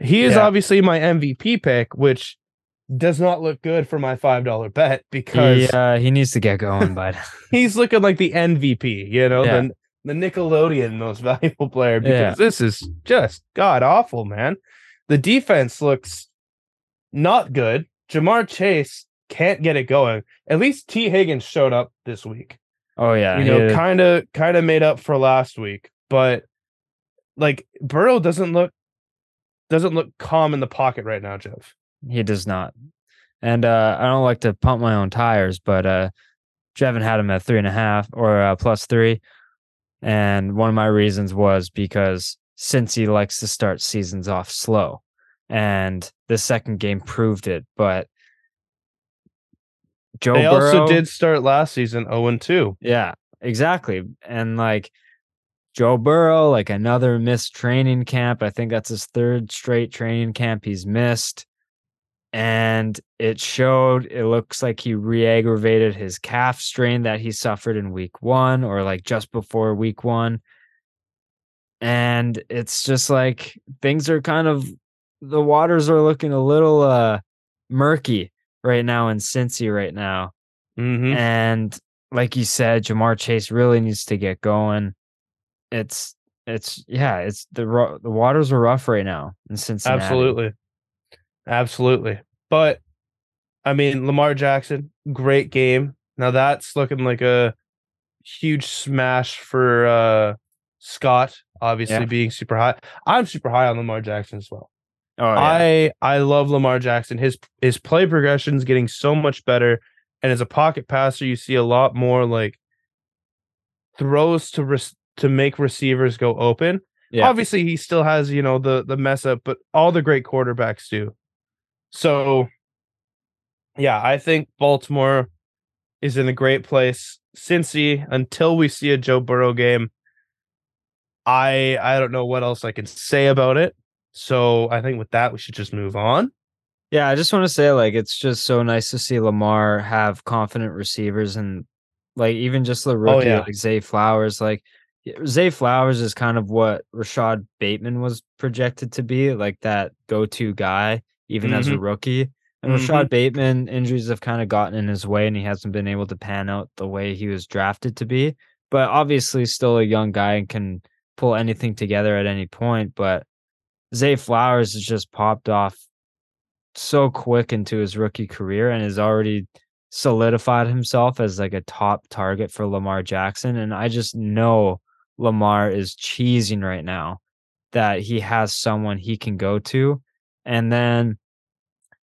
He is Yeah. obviously my MVP pick, which does not look good for my $5 bet because He, uh, he needs to get going, but he's looking like the MVP, you know, Yeah. the, the Nickelodeon most valuable player because Yeah. this is just god awful, man. The defense looks not good. Ja'Marr Chase can't get it going. At least Tee Higgins showed up this week. oh yeah, you know, kind of kind of made up for last week, but like Burrow doesn't look doesn't look calm in the pocket right now, Jeff. He does not. And uh, I don't like to pump my own tires, but uh, Jevon had him at three and a half or uh, plus three. And one of my reasons was because since he likes to start seasons off slow, and the second game proved it. But Joe they Burrow, also did start last season 0 2. yeah, exactly. And like Joe Burrow, like another missed training camp. I think that's his third straight training camp he's missed. And it showed, it looks like he re aggravated his calf strain that he suffered in week one or like just before week one. And it's just like things are kind of, the waters are looking a little uh murky right now in Cincy right now. Mm-hmm. And like you said, Ja'Marr Chase really needs to get going. It's it's yeah, it's the the waters are rough right now in Cincinnati. Absolutely. Absolutely. But I mean, Lamar Jackson, great game. Now that's looking like a huge smash for uh Scott, obviously Yeah. being super high. I'm super high on Lamar Jackson as well. Oh yeah. I I love Lamar Jackson. His his play progression is getting so much better, and as a pocket passer, you see a lot more like throws to to make receivers go open. Yeah. Obviously, he still has you know the the mess up, but all the great quarterbacks do. So, yeah, I think Baltimore is in a great place. Cincy, until we see a Joe Burrow game, I I don't know what else I can say about it. So I think with that we should just move on. Yeah, I just want to say like it's just so nice to see Lamar have confident receivers and like even just the oh, rookie yeah. like Zay Flowers. Like y- Zay Flowers is kind of what Rashod Bateman was projected to be, like that go-to guy, even as a mm-hmm. rookie. And Rashod mm-hmm. Bateman injuries have kind of gotten in his way and he hasn't been able to pan out the way he was drafted to be. But obviously still a young guy and can pull anything together at any point. But Zay Flowers has just popped off so quick into his rookie career and has already solidified himself as like a top target for Lamar Jackson. And I just know Lamar is cheesing right now that he has someone he can go to. And then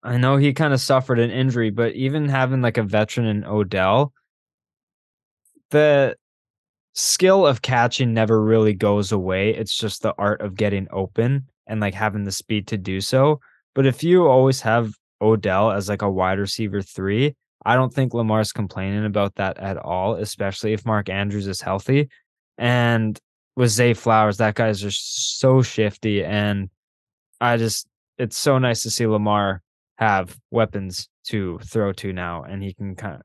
I know he kind of suffered an injury, but even having like a veteran in Odell, the skill of catching never really goes away. It's just the art of getting open and like having the speed to do so. But if you always have Odell as like a wide receiver three, I don't think Lamar's complaining about that at all, especially if Mark Andrews is healthy. And with Zay Flowers, that guy's just so shifty. And I just, it's so nice to see Lamar have weapons to throw to now. And he can kind of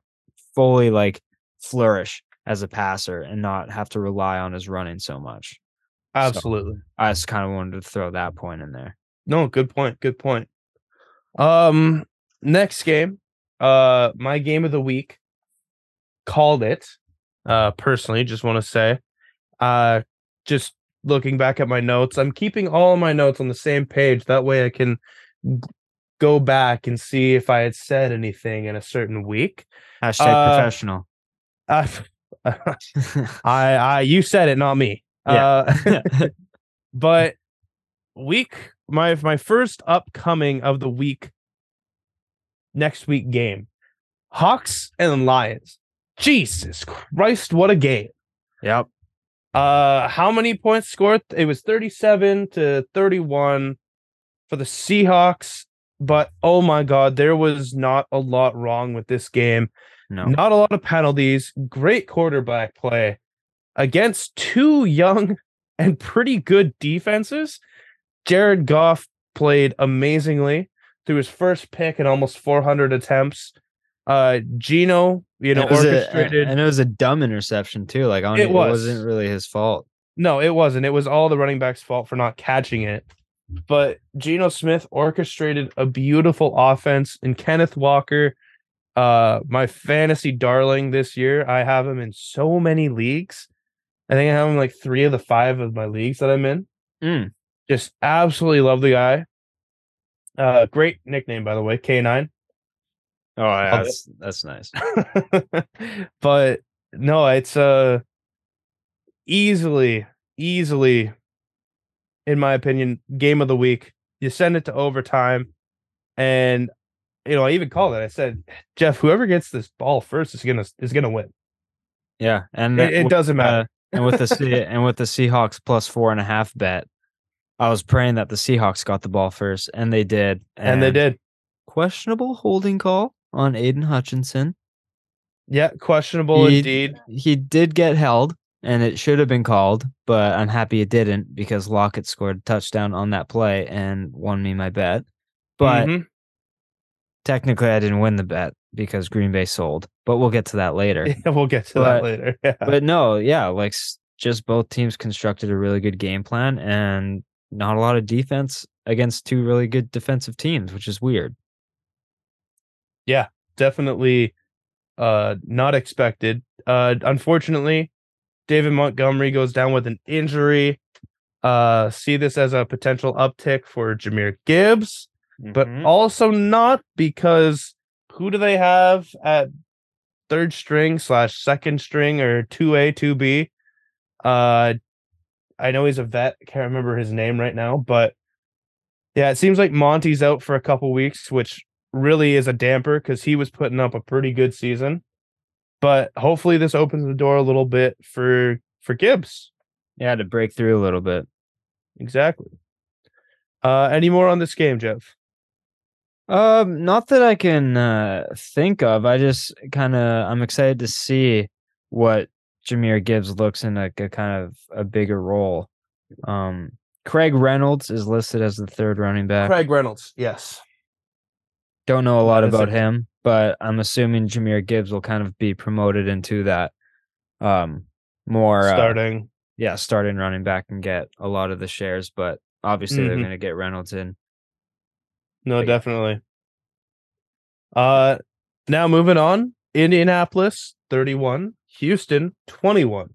fully like flourish as a passer and not have to rely on his running so much. Absolutely. I just kind of wanted to throw that point in there. No, good point. Good point. Um, next game, uh, my game of the week, called it. Uh, personally, just want to say, uh, just looking back at my notes, I'm keeping all my notes on the same page. That way, I can go back and see if I had said anything in a certain week. Hashtag Uh, professional. Uh, I, I, you said it, not me. Yeah. Uh, but week my my first upcoming of the week next week game hawks and lions jesus christ what a game yep. Uh how many points scored it was 37 to 31 for the seahawks but oh my god there was not a lot wrong with this game No. not a lot of penalties great quarterback play against two young and pretty good defenses Jared Goff played amazingly through his first pick and almost 400 attempts. Uh, Geno, you know, And it was a- orchestrated. and it was a dumb interception too. Like I don't, It it, was. wasn't really his fault. no, it wasn't. It was all the running back's fault for not catching it. But Geno Smith orchestrated a beautiful offense, and Kenneth Walker, uh, my fantasy darling this year. I have him in so many leagues. I think I have him like three of the five of my leagues that I'm in. Mm. Just absolutely love the guy. Uh, great nickname by the way, K9. Oh, yeah, that's that's nice. but no, it's uh easily, easily, in my opinion, game of the week. You send it to overtime, and you know, I even called it. I said, Jeff, whoever gets this ball first is gonna is gonna win. Yeah, and It, it with, doesn't uh, matter. and with the and with the Seahawks plus four and a half bet, I was praying that the Seahawks got the ball first, and they did. and they did. Questionable holding call on Aidan Hutchinson. Yeah, questionable He- indeed. He did get held, and it should have been called, but I'm happy it didn't because Lockett scored a touchdown on that play and won me my bet. But Mhm. technically, I didn't win the bet because Green Bay sold. But we'll get to that later. we'll get to But- that later. Yeah. but no, yeah, like just both teams constructed a really good game plan and not a lot of defense against two really good defensive teams, which is weird. Definitely uh not expected. Uh unfortunately, David Montgomery goes down with an injury. Uh see this as a potential uptick for Jahmyr Gibbs, but Mhm. also not because who do they have at third string slash second string or 2A, 2B? Uh I know he's a vet, can't remember his name right now, but yeah, it seems like Monty's out for a couple weeks, which really is a damper because he was putting up a pretty good season. But hopefully this opens the door a little bit for for Gibbs. yeah, to break through a little bit. Exactly. Uh any more on this game, Jeff? Um, not that I can uh, think of. I just kind of I'm excited to see what Jahmyr Gibbs looks in like a kind of a bigger role. Um, Craig Reynolds is listed as the third running back. Craig Reynolds, yes. Don't know a lot about it. him, but I'm assuming Jahmyr Gibbs will kind of be promoted into that um more uh, Starting. yeah, starting running back and get a lot of the shares, but obviously they're Mhm. going to get Reynolds in. No, definitely. Uh now moving on. Indianapolis 31, Houston 21.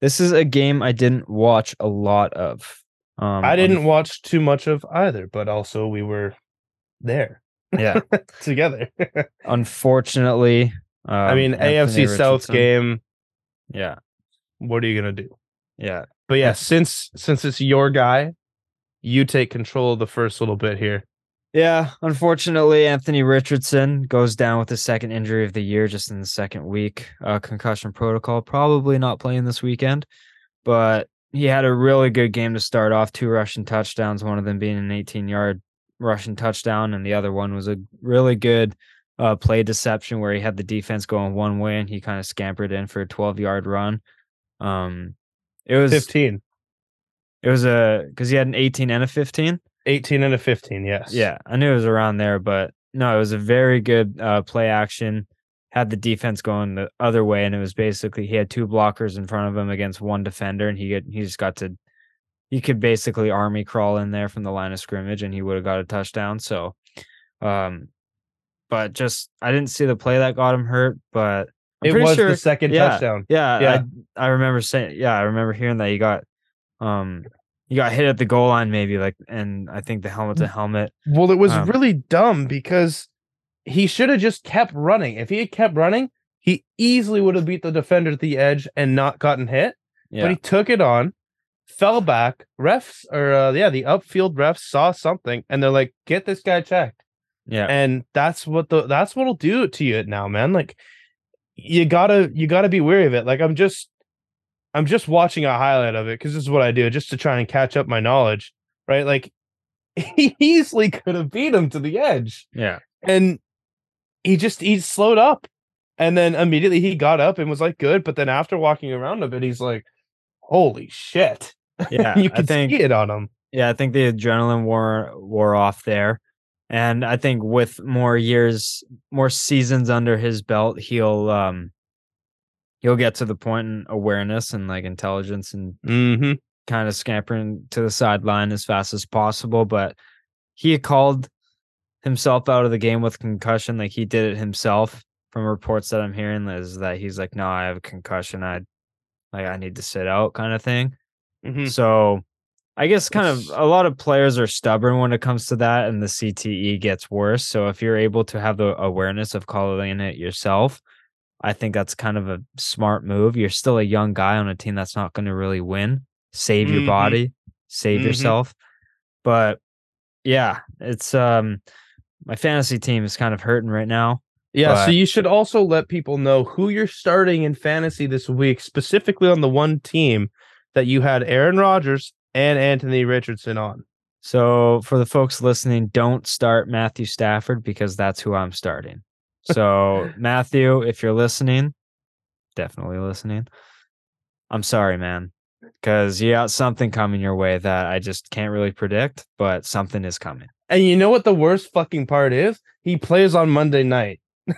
This is a game I didn't watch a lot of. Um I didn't unf- watch too much of either, but also we were there yeah. together. Unfortunately, um, I mean, Anthony AFC South game, Yeah, what are you going to do? yeah. But yeah, Yeah. since since it's your guy, you take control of the first little bit here. Yeah, unfortunately, Anthony Richardson goes down with his second injury of the year just in the second week. Uh, concussion protocol, probably not playing this weekend, but he had a really good game to start off. Two rushing touchdowns, one of them being an 18 yard rushing touchdown, and the other one was a really good uh, play deception where he had the defense going one way and he kind of scampered in for a 12 yard run. Um, it was 15, it was a because he had an 18 and a 15. 18 and a 15, yes. Yeah, I knew it was around there, but no, it was a very good uh, play action. Had the defense going the other way, and it was basically he had two blockers in front of him against one defender, and he get, he just got to he could basically army crawl in there from the line of scrimmage, and he would have got a touchdown. So, um, but just I didn't see the play that got him hurt, but I'm it was sure the second yeah. touchdown. yeah, Yeah. I I remember saying yeah, I remember hearing that he got um he got hit at the goal line maybe like and I think the helmet to helmet Well, it was Um, really dumb because he should have just kept running. If he had kept running, he easily would have beat the defender at the edge and not gotten hit. Yeah. But he took it on, fell back. Refs or uh, yeah, the upfield refs saw something and they're like, "Get this guy checked." yeah. and that's what the that's what'll do to you now man like you gotta you gotta be wary of it like i'm just i'm just watching a highlight of it because this is what i do just to try and catch up my knowledge right like he easily could have beat him to the edge yeah. and he just he slowed up and then immediately he got up and was like good but then after walking around a bit he's like holy shit Yeah. you can think see it on him Yeah, I think the adrenaline wore wore off there. And I think with more years, more seasons under his belt, he'll um he'll get to the point in awareness and like intelligence and mm-hmm. kind of scampering to the sideline as fast as possible. But he called himself out of the game with concussion, like he did it himself. From reports that I'm hearing, is that he's like, "No, I have a concussion. I like I need to sit out," kind of thing. Mm-hmm. So I guess kind of a lot of players are stubborn when it comes to that, and the CTE gets worse. So if you're able to have the awareness of calling it yourself, I think that's kind of a smart move. You're still a young guy on a team that's not going to really win. Save your Mhm. body, save Mhm. yourself. But yeah, it's um my fantasy team is kind of hurting right now. Yeah, so you should also let people know who you're starting in fantasy this week, specifically on the one team that you had Aaron Rodgers and Anthony Richardson on. So for the folks listening, don't start Matthew Stafford because that's who I'm starting. So Matthew, if you're listening, definitely listening. I'm sorry, man, because you got something coming your way that I just can't really predict, but something is coming. And you know what the worst fucking part is? He plays on Monday night,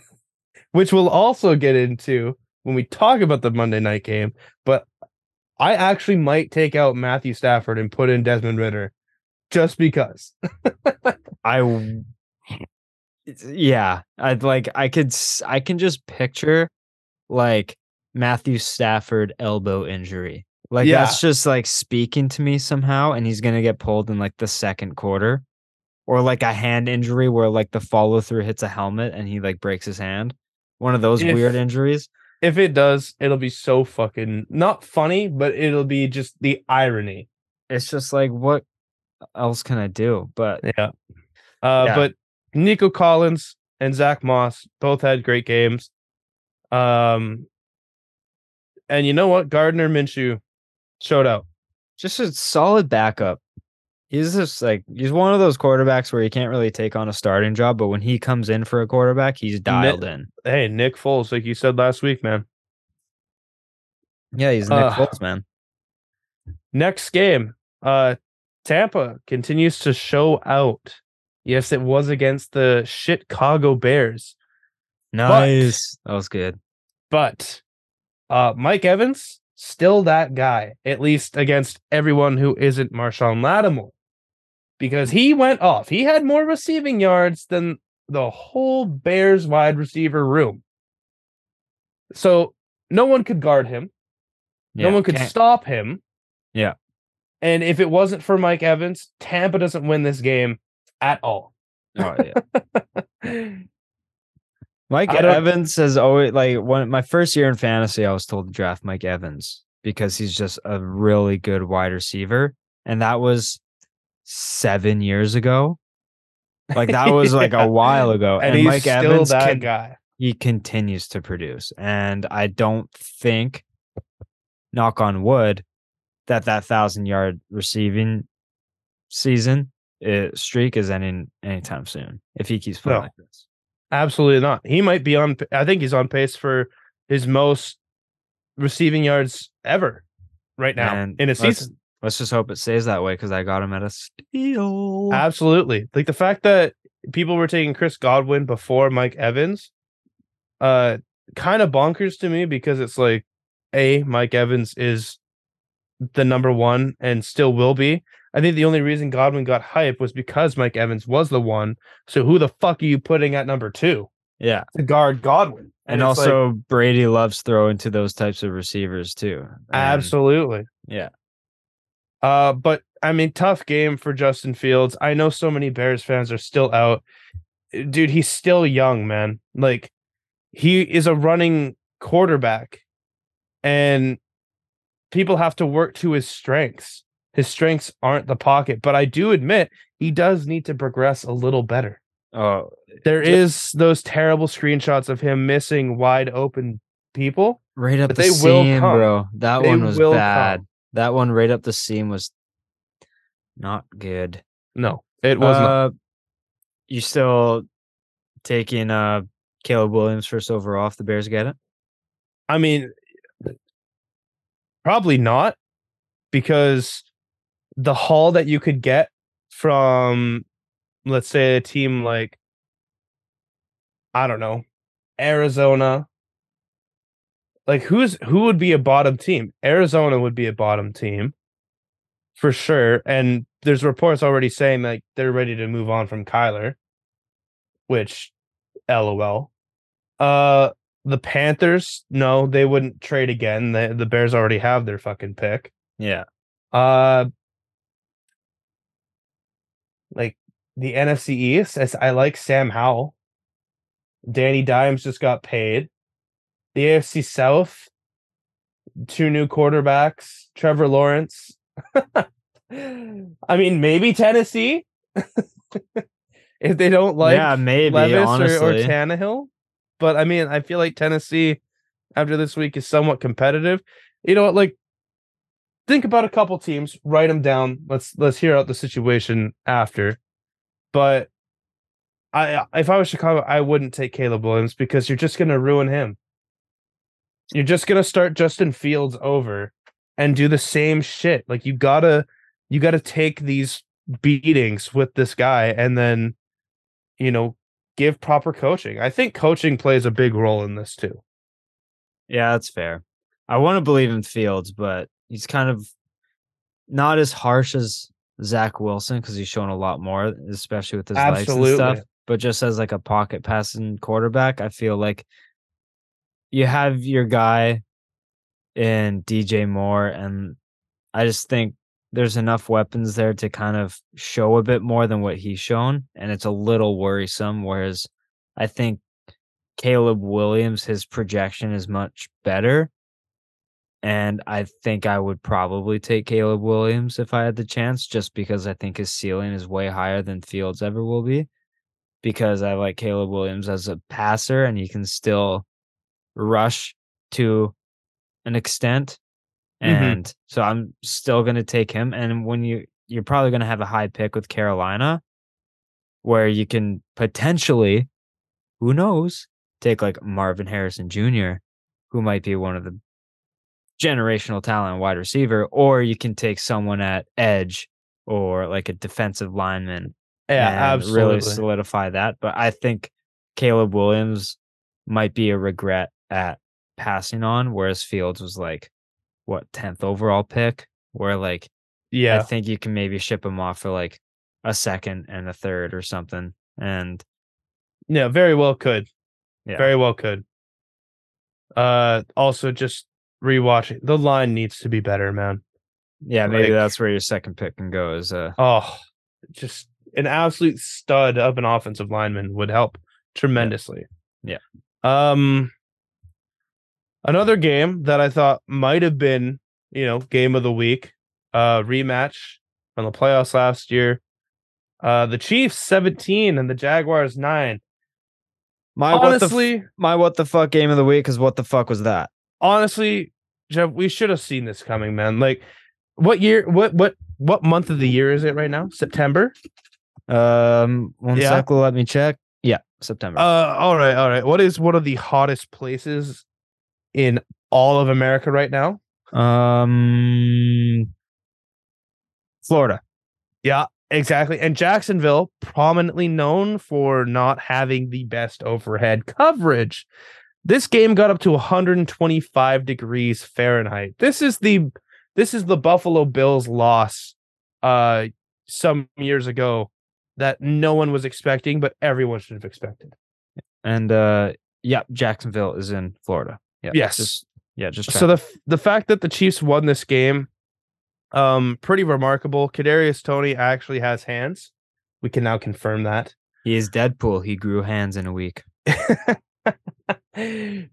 which we'll also get into when we talk about the Monday night game. But I actually might take out Matthew Stafford and put in Desmond Ridder just because. I yeah, I'd like I could I can just picture like Matthew Stafford elbow injury. Like Yeah. that's just like speaking to me somehow, and he's gonna get pulled in like the second quarter, or like a hand injury where like the follow through hits a helmet and he like breaks his hand. One of those weird injuries. If it does, it'll be so fucking not funny, but it'll be just the irony. It's just like what else can I do? But Yeah. Uh, Yeah. But Nico Collins and Zack Moss both had great games. Um, and you know what? Gardner Minshew showed out. just a solid backup. He's just like he's one of those quarterbacks where you can't really take on a starting job, but when he comes in for a quarterback, he's dialed in. Hey, Nick Foles, like you said last week, man. Yeah, he's Nick Uh, Foles, man. Next game, uh, Tampa continues to show out. Yes, it was against the Chicago Bears, Nice. that was good. but uh, Mike Evans still that guy, at least against everyone who isn't Marshon Lattimore, because he went off. He had more receiving yards than the whole Bears wide receiver room. So no one could guard him. Yeah, no one could can't- stop him. Yeah. And if it wasn't for Mike Evans, Tampa doesn't win this game at all. Oh, yeah. Mike Evans has always like when my first year in fantasy, I was told to draft Mike Evans because he's just a really good wide receiver, and that was seven years ago. Like that was like a while ago, and, and, he's Mike still Evans that can- guy. he continues to produce and i don't think knock on wood that that thousand yard receiving season uh, streak is ending anytime soon if he keeps playing No. like this Absolutely not. He might be on. I think he's on pace for his most receiving yards ever right now And in a season. Let's just hope it stays that way because i got him at a steal Absolutely. Like the fact that people were taking Chris Godwin before Mike Evans, uh, kind of bonkers to me because it's like, a Mike Evans is the number one and still will be. I think the only reason Godwin got hype was because Mike Evans was the one. So who the fuck are you putting at number two yeah to guard Godwin? and, like, also brady loves throwing to those types of receivers too And- absolutely. yeah Uh, but I mean, tough game for Justin Fields. I know so many Bears fans are still out. Dude, he's still young, man. Like he is a running quarterback and people have to work to his strengths. His strengths aren't the pocket, but I do admit he does need to progress a little better. Oh, There Ju- is those terrible screenshots of him missing wide open people. right up But the they will seam, come. bro. That They one was bad. come. That one right up the seam was not good. No, it was not. uh, You still taking uh Caleb Williams first overall if the Bears get it? I mean, probably not because the haul that you could get from, let's say, a team like, I don't know, Arizona. Like who's who would be a bottom team? Arizona would be a bottom team for sure. And there's reports already saying like they're ready to move on from Kyler, which LOL. Uh the Panthers, no, they wouldn't trade again. The the Bears already have their fucking pick. Yeah. Uh like the NFC East, I, like Sam Howell. Danny Dimes just got paid. The AFC South, two new quarterbacks, Trevor Lawrence. I mean, maybe Tennessee. if they don't like yeah, maybe Levis honestly. or, or Tannehill. But I mean, I feel like Tennessee after this week is somewhat competitive. You know what? Like, think about a couple teams, write them down. Let's let's hear out the situation after. But I if I was Chicago, I wouldn't take Caleb Williams because you're just gonna ruin him. You're just gonna start Justin Fields over and do the same shit. Like you gotta you gotta take these beatings with this guy and then you know give proper coaching. I think coaching plays a big role in this too. Yeah, that's fair. I want to believe in Fields, but he's kind of not as harsh as Zach Wilson because he's shown a lot more, especially with his legs and Absolutely. stuff. But just as like a pocket passing quarterback, I feel like you have your guy in DJ Moore, and I just think there's enough weapons there to kind of show a bit more than what he's shown, and it's a little worrisome. Whereas I think Caleb Williams, his projection is much better. And I think I would probably take Caleb Williams if I had the chance, just because I think his ceiling is way higher than Fields ever will be. Because I like Caleb Williams as a passer and he can still rush to an extent. Mhm. And so I'm still going to take him. And when you, you're probably going to have a high pick with Carolina, where you can potentially, who knows, take like Marvin Harrison Jr., who might be one of the generational talent wide receiver, or you can take someone at edge or like a defensive lineman Yeah, absolutely. really solidify that. But I think Caleb Williams might be a regret at passing on, whereas Fields was like what tenth overall pick, where like yeah, I think you can maybe ship him off for like a second and a third or something. And Yeah, very well could. Yeah. Very well could. Uh also just rewatching. The line needs to be better, man. yeah, maybe Like- that's where your second pick can go is uh Oh, just an absolute stud of an offensive lineman would help tremendously. Yeah. Um another game that I thought might have been, you know, game of the week, uh rematch from the playoffs last year. Uh the Chiefs 17 and the Jaguars 9. my what the f- Honestly, my what the fuck game of the week is what the fuck was that? honestly, Jeff, we should have seen this coming, man. Like what year what what what month of the year is it right now? September? Um one Yeah. sec, let me check. Yeah, September. Uh, all right, all right. What is one of the hottest places in all of America right now? um Florida. Yeah, exactly. And Jacksonville, prominently known for not having the best overhead coverage. This game got up to 125 degrees Fahrenheit. This is the this is the Buffalo Bills loss uh some years ago that no one was expecting, but everyone should have expected. And uh yeah, Jacksonville is in Florida. Yeah. Yes. Just yeah, just so the the fact that the Chiefs won this game, um, pretty remarkable. Kadarius Toney actually has hands. We can now confirm that. he is Deadpool. He grew hands in a week.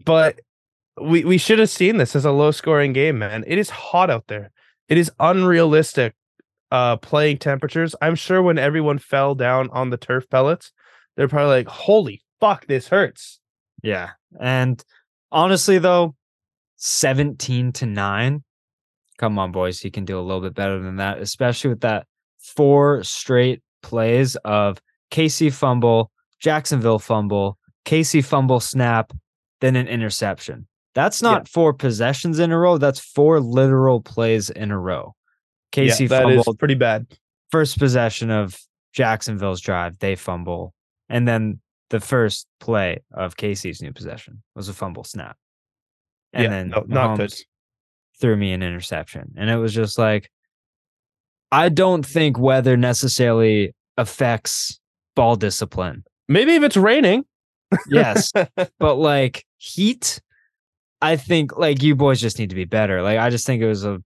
but we we should have seen this as a low scoring game, man. It is hot out there. It is unrealistic uh playing temperatures. I'm sure when everyone fell down on the turf pellets, they're probably like, "Holy fuck, this hurts." Yeah. And honestly though, 17 to 9. Come on, boys. You can do a little bit better than that, especially with that four straight plays of KC fumble, Jacksonville fumble, KC fumble snap, then an interception. That's not four possessions in a row. That's four literal plays in a row. Yeah, that is fumbled pretty bad. first possession of Jacksonville's drive, they fumble. And then the first play of Casey's new possession was a fumble snap. And Yeah, then no, not good. Threw me an interception. And it was just like, I don't think weather necessarily affects ball discipline. Maybe if it's raining. Yes. but like heat, I think like you boys just need to be better. Like I just think it was a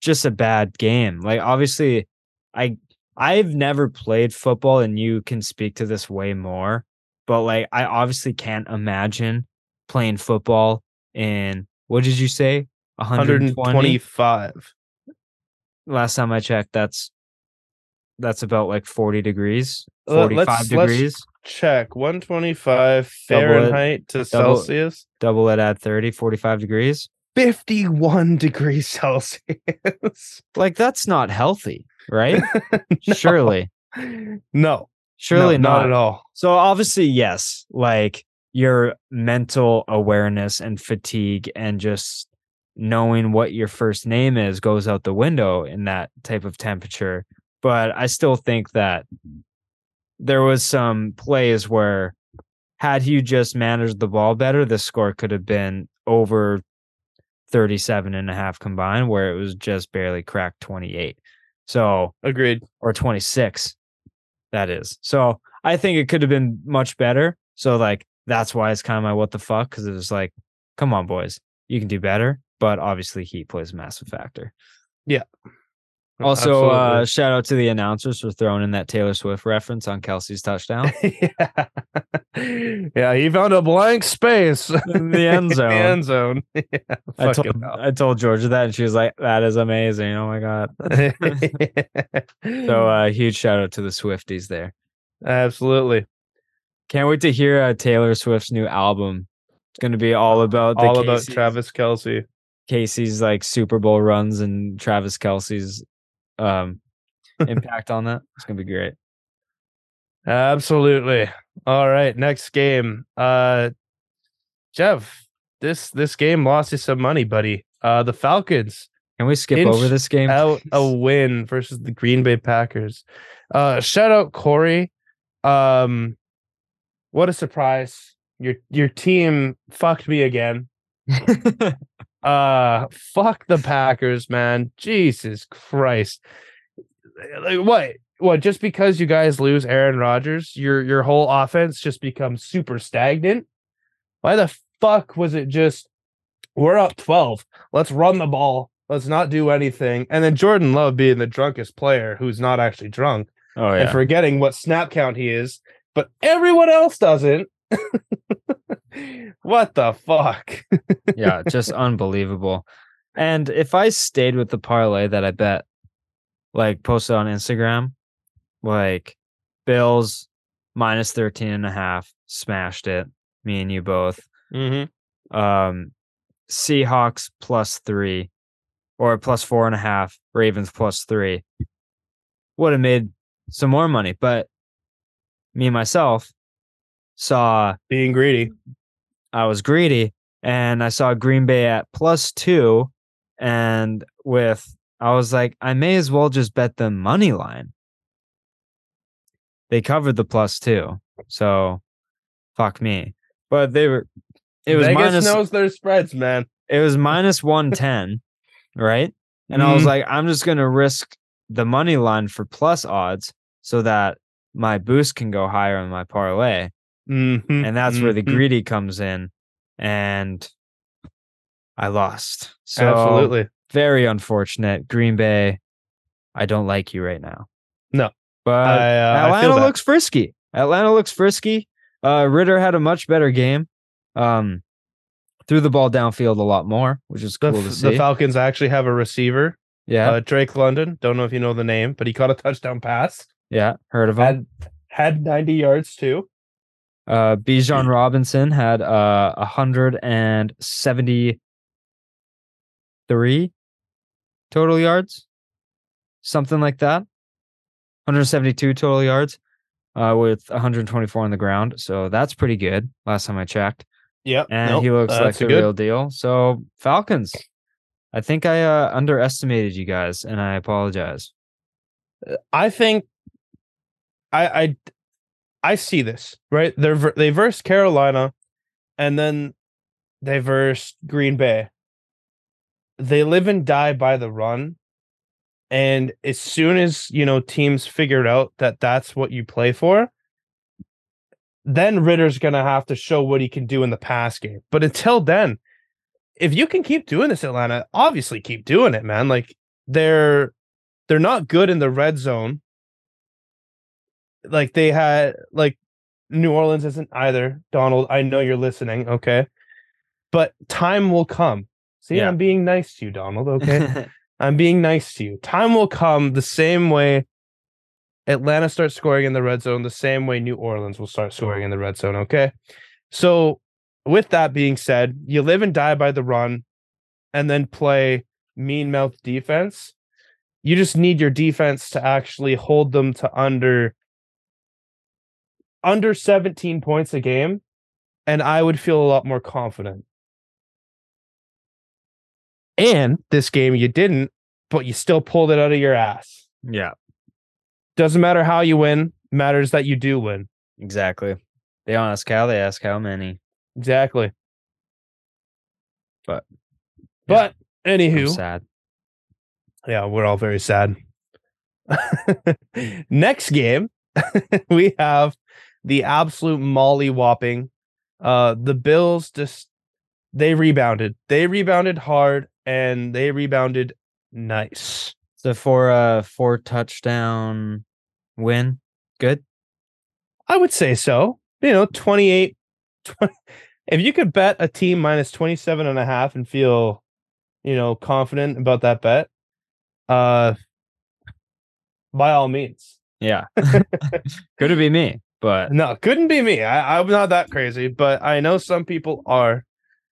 just a bad game. Like obviously I I've never played football and you can speak to this way more, but like I obviously can't imagine playing football in what did you say? 120? 125. Last time I checked that's that's about like 40 degrees, Uh, 45 let's- let's degrees. Check 125 Double it, Fahrenheit to double- Celsius. Double it at 30, 45 degrees. 51 degrees Celsius. Like that's not healthy, right? Surely. No. Surely no, not. not at all. So obviously, yes, like your mental awareness and fatigue and just knowing what your first name is goes out the window in that type of temperature. But I still think that there was some plays where had you just managed the ball better, the score could have been over 37 and a half combined, where it was just barely cracked 28. So Agreed. or 26 that is. So i think it could have been much better. So like that's why it's kind of my what the fuck because it was like come on boys you can do better but obviously he plays a massive factor also uh shout out to the announcers for throwing in that taylor swift reference on Kelce's touchdown yeah. yeah, he found a blank space In the end in zone. the end zone. yeah, I told, hell. I told georgia that and she was like that is amazing oh my god so uh huge shout out to the swifties there absolutely can't wait to hear uh, taylor swift's new album it's going to be all about the all about Travis Kelce. Casey's like Super Bowl runs and Travis Kelce's um impact on that. It's gonna be great. Absolutely. All right, next game. Uh Jeff, this this game lost you some money, buddy. Uh the Falcons Can we skip over this game? out a win versus the Green Bay Packers. Uh shout out Corey. Um what a surprise. Your your team fucked me again. Uh fuck the Packers, man. Jesus Christ. Like what? What just because you guys lose Aaron Rodgers, your your whole offense just becomes super stagnant? Why the fuck was it just we're up 12. Let's run the ball. Let's not do anything. And then Jordan Love being the drunkest player who's not actually drunk oh and forgetting what snap count he is, but everyone else doesn't. what the fuck? yeah, just unbelievable. And if I stayed with the parlay that I bet, like posted on Instagram, like Bills minus 13 and a half, smashed it. Me and you both. Mm-hmm. um Seahawks plus three or plus four and a half, Ravens plus three. Would have made some more money, but me and myself saw Being greedy. I was greedy and I saw Green Bay at plus two. And with I was like, I may as well just bet the money line. They covered the plus two. So fuck me. But they were it was Vegas minus knows their spreads, man. it was minus 110 right and i was Mhm. like i'm just going to risk the money line for plus odds so that my boost can go higher on my parlay Mhm, and that's where the mhm. greedy comes in and i lost so Absolutely. very unfortunate green bay i don't like you right now No. but I, uh, atlanta looks frisky atlanta looks frisky uh Ridder had a much better game Um, threw the ball downfield a lot more, which is The, to see. the Falcons actually have a receiver, yeah, uh, Drake London. Don't know if you know the name, but he caught a touchdown pass. yeah, heard of him. Had had 90 yards too. Uh, Bijan Robinson had uh 173 total yards, something like that. 172 total yards, uh, with 124 on the ground. So that's pretty good. Last time I checked, Yep. and nope, he looks like the a good. real deal. So Falcons, I think I uh, underestimated you guys, and I apologize. I think I I I see this right. They're they versed Carolina, and then they versed Green Bay. They live and die by the run, and as soon as you know teams figured out that that's what you play for, then Ridder's gonna have to show what he can do in the pass game. But until then, if you can keep doing this, Atlanta, obviously keep doing it, man. Like they're they're not good in the red zone. Like they had like New Orleans isn't either. Donald, I know you're listening, okay? But time will come. See, Yeah. I'm being nice to you, Donald, okay? I'm being nice to you. Time will come the same way Atlanta starts scoring in the red zone, the same way New Orleans will start scoring in the red zone. Okay. So, with that being said, you live and die by the run and then play mean mouth defense. You just need your defense to actually hold them to under under 17 points a game and I would feel a lot more confident. And this game you didn't, but you still pulled it out of your ass. yeah, Doesn't matter how you win, matters that you do win. exactly. They don't ask how, they ask how many. Exactly. But, but I'm anywho, sad. yeah, we're all very sad. Next game, we have the absolute molly whopping. Uh, the Bills just they rebounded. They rebounded hard and they rebounded nice. So for a four touchdown win, good. I would say so. You know, 28 20, if you could bet a team minus 27 and a half and feel, you know, confident about that bet, uh by all means. Yeah, could it be me? But No, couldn't be me. I, I'm not that crazy, but I know some people are.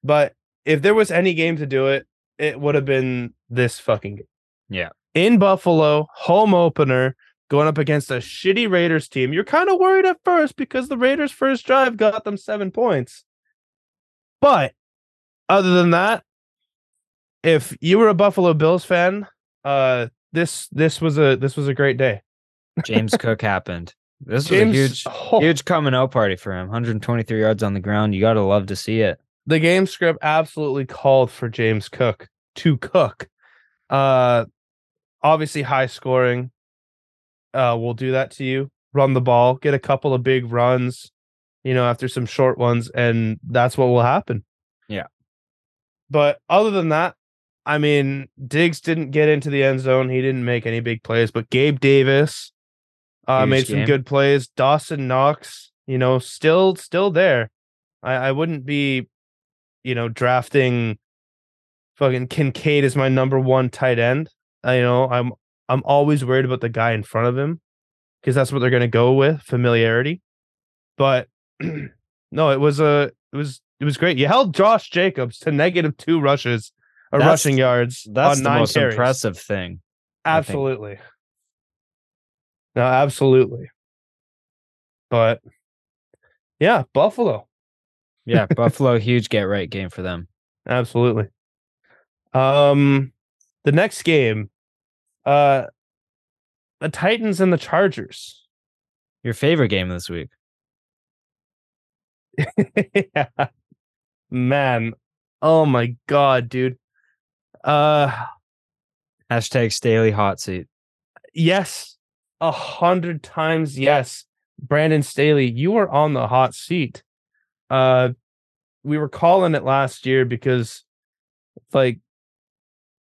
But if there was any game to do it, it would have been this fucking game. Yeah. In Buffalo, home opener, going up against a shitty Raiders team. You're kind of worried at first because the Raiders' first drive got them seven points. But other than that, if you were a Buffalo Bills fan, uh this this was a this was a great day. James Cook happened. This was a huge, oh, huge coming out party for him. 123 yards on the ground. You gotta love to see it. the game script absolutely called for James Cook to cook. Uh obviously high scoring. Uh will do that to you. Run the ball, get a couple of big runs, you know, after some short ones and that's what will happen. Yeah. But other than that, I mean, Diggs didn't get into the end zone. He didn't make any big plays, but Gabe Davis uh made some game. good plays. Dawson Knox, you know, still still there. I, I wouldn't be, you know, drafting fucking Kincaid as my number one tight end. I, you know, I'm I'm always worried about the guy in front of him because that's what they're gonna go with familiarity. But no, it was a it was it was great. You held Josh Jacobs to negative two rushes or That's- rushing yards That's the most carries. impressive thing. Absolutely. No, absolutely. But yeah, Buffalo. Yeah, Buffalo, huge get right game for them. Absolutely. Um the next game, uh the Titans and the Chargers. Your favorite game this week? yeah. Man. Oh my god, dude. Uh Hashtag Staley hot seat. yes. A hundred times yes. Brandon Staley, you are on the hot seat. Uh we were calling it last year because like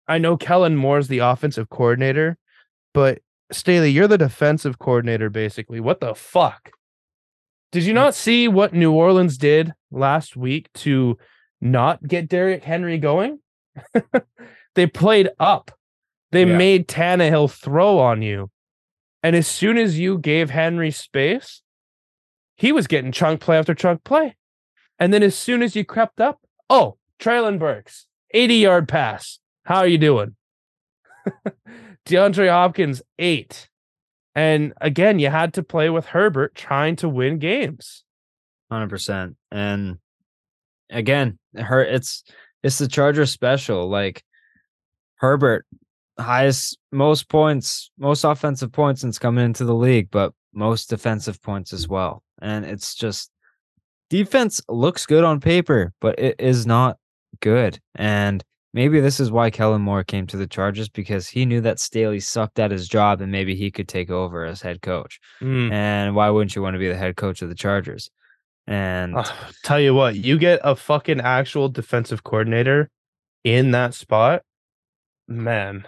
I know Kellen Moore's the offensive coordinator, but Staley, you're the defensive coordinator basically. What the fuck? Did you not see what New Orleans did last week to not get Derrick Henry going? they played up. They Yeah. made Tannehill throw on you. And as soon as you gave Henry space, he was getting chunk play after chunk play. And then as soon as you crept up, oh, Treylon Burks, 80 yard pass. How are you doing? DeAndre Hopkins, eight. And again, you had to play with Herbert trying to win games. Hundred percent. And again, her it's it's the Charger special. Like Herbert, highest most points, most offensive points since coming into the league, but most defensive points as well. And it's just defense looks good on paper, but it is not good. And maybe this is why Kellen Moore came to the Chargers because he knew that Staley sucked at his job and maybe he could take over as head coach. Mm. And why wouldn't you want to be the head coach of the Chargers? And tell you what, you get a fucking actual defensive coordinator in that spot, man,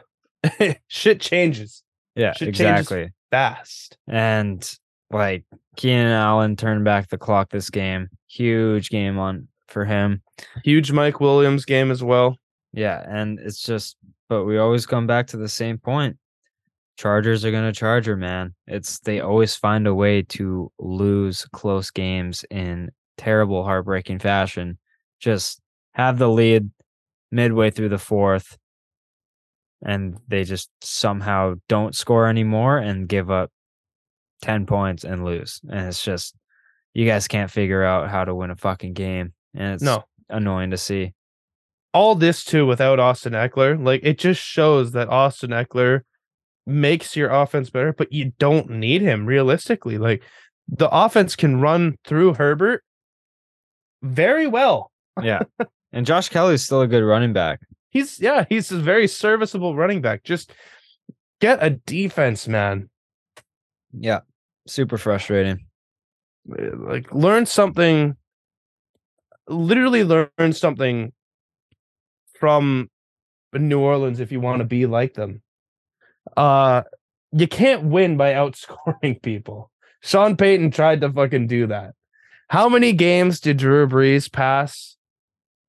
shit changes yeah, shit changes exactly. fast. And like Keenan Allen turned back the clock this game. Huge game on for him. Huge Mike Williams game as well. Yeah, and it's just but we always come back to the same point. Chargers are going to charger, man. It's they always find a way to lose close games in terrible heartbreaking fashion. Just have the lead midway through the fourth and they just somehow don't score anymore and give up 10 points and lose. And it's just you guys can't figure out how to win a fucking game and it's No, annoying to see. all this too without Austin Ekeler, like it just shows that Austin Ekeler makes your offense better, but you don't need him realistically. Like the offense can run through Herbert very well. Yeah. and Josh Kelley's still a good running back. He's yeah, he's a very serviceable running back. Just get a defense, man. Yeah. Super frustrating. Like learn something literally learn something from New Orleans if you want to be like them. Uh you can't win by outscoring people. Sean Payton tried to fucking do that. How many games did Drew Brees pass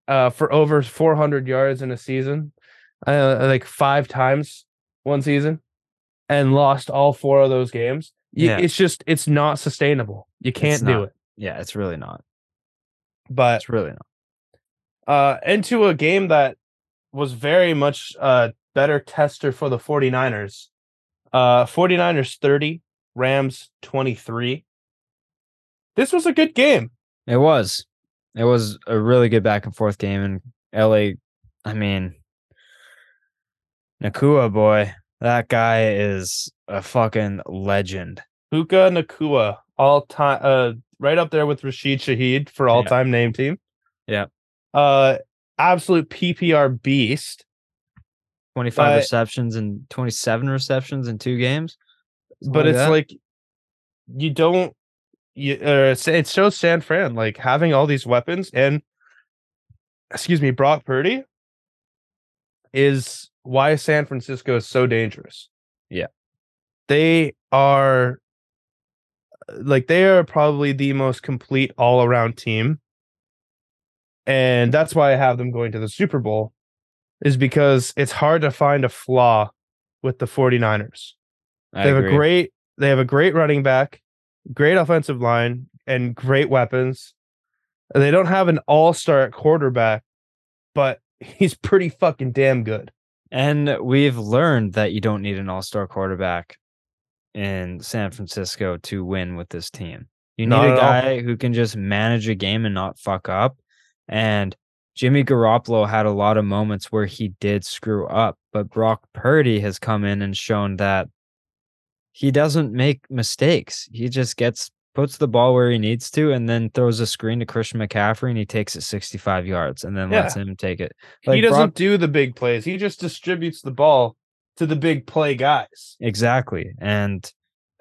uh for over 400 yards in a season? Uh, like 5 times one season and lost all four of those games. You, Yeah. It's just it's not sustainable. You can't do it. Yeah, it's really not. But It's really not. uh into a game that was very much a better tester for the 49ers. Uh 49ers 30, Rams 23. This was a good game. It was. It was a really good back and forth game and LA I mean Nacua boy, that guy is a fucking legend. Puka Nacua, all time uh right up there with Rashid Shaheed for all time name team. Yeah. Uh absolute PPR beast. 25 But- receptions and 27 receptions in two games. Something but it's that. like you don't you uh, it shows San Fran like having all these weapons and excuse me Brock Purdy is why San Francisco is so dangerous. Yeah. They are like they are probably the most complete all-around team. And that's why I have them going to the Super Bowl is because it's hard to find a flaw with the 49ers I they have agree. a great they have a great running back, great offensive line, and great weapons. They don't have an all-star at quarterback, but he's pretty fucking damn good. And we've learned that you don't need an all-star quarterback in San Francisco to win with this team. You need a at all. guy who can just manage a game and not fuck up. And Jimmy Garoppolo had a lot of moments where he did screw up, but Brock Purdy has come in and shown that he doesn't make mistakes. He just gets puts the ball where he needs to and then throws a screen to Christian McCaffrey and he takes it 65 yards and then lets him take it. he doesn't Brock- do the big plays. He just distributes the ball to the big play guys. Exactly. And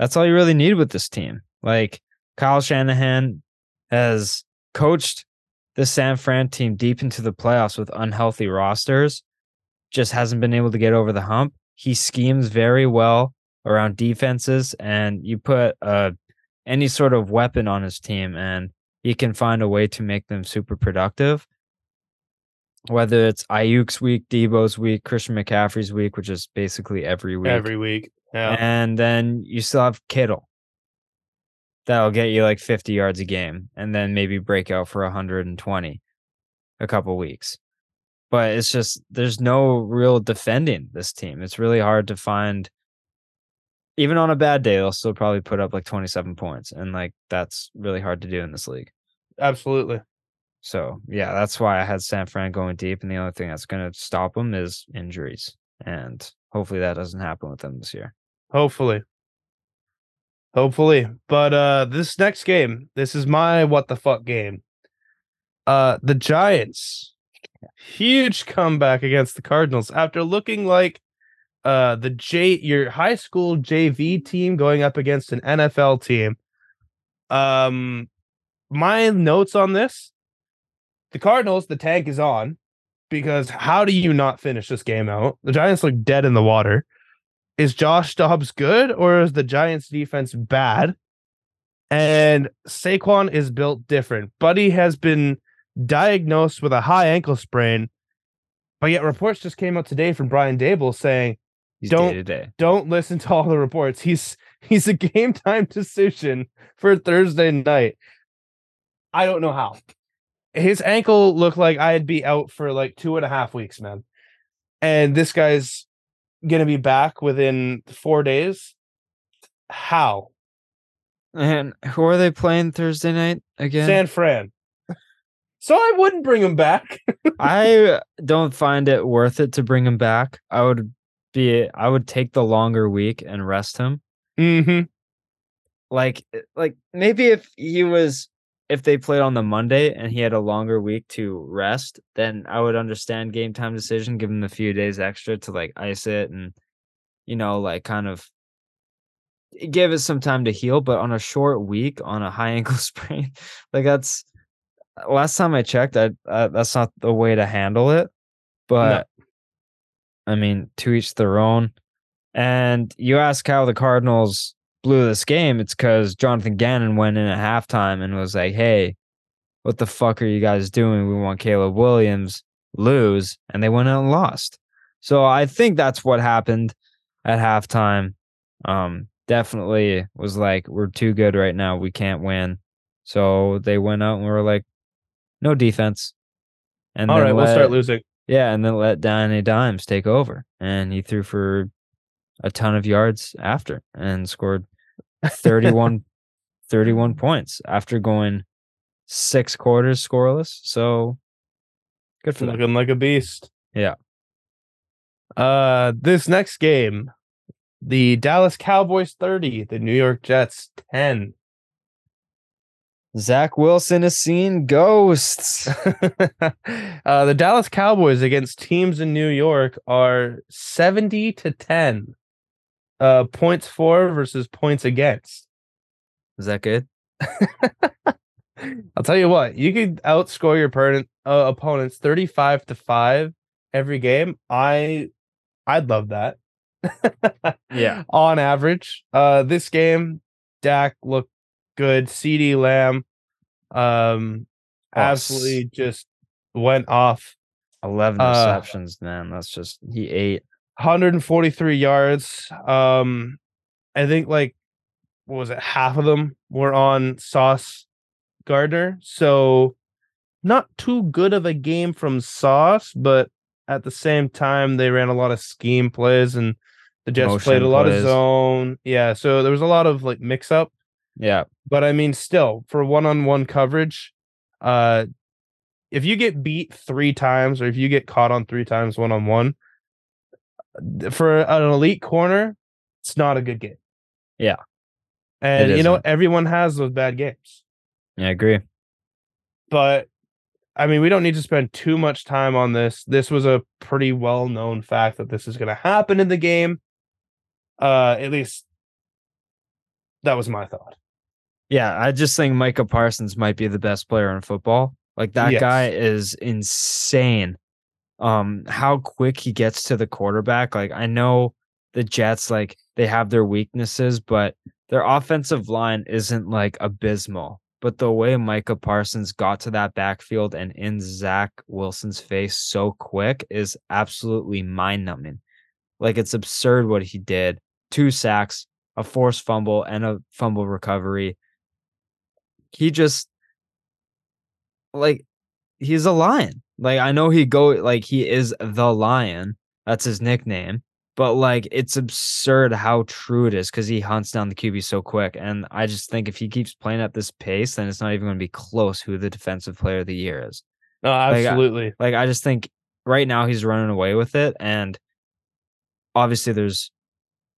that's all you really need with this team. Like Kyle Shanahan has coached the San Fran team deep into the playoffs with unhealthy rosters, just hasn't been able to get over the hump. He schemes very well around defenses, and you put a any sort of weapon on his team and he can find a way to make them super productive. Whether it's Aiyuk's week, Deebo's week, Christian McCaffrey's week, which is basically every week. Every week. Yeah. And then you still have Kittle. That'll get you like 50 yards a game and then maybe break out for 120 a couple weeks. But it's just there's no real defending this team. It's really hard to find even on a bad day, they'll still probably put up like 27 points. And like that's really hard to do in this league. Absolutely. So yeah, that's why I had San Fran going deep. And the only thing that's gonna stop them is injuries. And hopefully that doesn't happen with them this year. Hopefully. Hopefully. But uh this next game, this is my what the fuck game. Uh the Giants. Huge comeback against the Cardinals after looking like uh the J your high school JV team going up against an NFL team. Um my notes on this the Cardinals, the tank is on because how do you not finish this game out? The Giants look dead in the water is Josh Dobbs good or is the Giants defense bad? And Saquon is built different. Buddy has been diagnosed with a high ankle sprain, but yet reports just came out today from Brian Daboll saying He's Don't- day to day. don't listen to all the reports. He's he's a game time decision for Thursday night. I don't know how. His ankle looked like I'd be out for like two and a half weeks, man. And this guy's gonna be back within four days. How? And who are they playing Thursday night again? San Fran. So I wouldn't bring him back. I don't find it worth it to bring him back. I would be I would take the longer week and rest him. mm-hmm. Like eh, like maybe if he was if they played on the Monday and he had a longer week to rest, then I would understand game time decision, give him a few days extra to like ice it and you know, like kind of give it some time to heal. But on a short week on a high ankle sprain, like that's last time I checked, I uh, that's not the way to handle it. But I mean, to each their own. And you ask how the Cardinals blew this game, it's because Jonathan Gannon went in at halftime and was like, hey, what the fuck are you guys doing? We want Caleb Williams lose. And they went out and lost. So I think that's what happened at halftime. Um, definitely was like, we're too good right now. We can't win. So they went out and we were like, no defense. And all right, we'll start losing. Yeah, and then let Danny Dimes take over. And he threw for a ton of yards after and scored 31, 31 points after going six quarters scoreless. So good for them. Looking like a beast. Yeah. Uh this next game, the Dallas Cowboys 30, the New York Jets 10. Zach Wilson has seen ghosts. uh, the Dallas Cowboys against teams in New York are 70 to 10. Uh, points for versus points against. Is that good? I'll tell you what, you could outscore your opponent, uh, opponents 35 to 5 every game. I I'd love that. Yeah. On average. Uh this game, Dak looked good. CeeDee Lamb um absolutely just went off 11 Uh, receptions, man. That's just, he ate. 143 yards. Um, I think like what was it? Half of them were on Sauce Gardner, so not too good of a game from Sauce, but at the same time they ran a lot of scheme plays and the Jets Motion played a lot plays. of zone. Yeah, so there was a lot of like mix up. Yeah. But I mean, still for one-on-one coverage, uh, if you get beat three times or if you get caught on three times one-on-one, for an elite corner, it's not a good game. Yeah. and you know everyone has those bad games, Yeah, I agree. but I mean, we don't need to spend too much time on this. This was a pretty well-known fact that this is going to happen in the game. Uh, at least that was my thought. Yeah, I just think Micah Parsons might be the best player in football. Like that Yes. guy is insane. Um, how quick he gets to the quarterback. Like I know the Jets, like they have their weaknesses, but their offensive line isn't like abysmal, but the way Micah Parsons got to that backfield and in Zach Wilson's face so quick is absolutely mind numbing. Like it's absurd what he did. Two sacks, a forced fumble, and a fumble recovery. He just like he's a lion. Like I know he go like he is the lion. That's his nickname. But like it's absurd how true it is because he hunts down the QB so quick. And I just think if he keeps playing at this pace, then it's not even going to be close who the defensive player of the year is. No, Like, I- absolutely. Like I just think right now he's running away with it. And obviously there's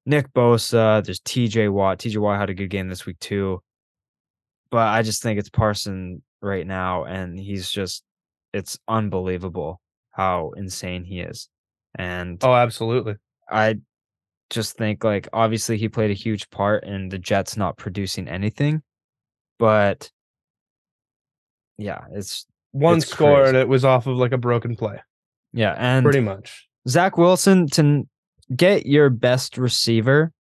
Nick Bosa, there's TJ Watt. TJ Watt had a good game this week too. But I just think it's Parson right now, and he's just it's unbelievable how insane he is. And oh, absolutely. I just think like obviously he played a huge part in the Jets not producing anything, but yeah, it's One It's score crazy. and it was off of like a broken play. yeah, and Pretty much. Zach Wilson to get your best receiver,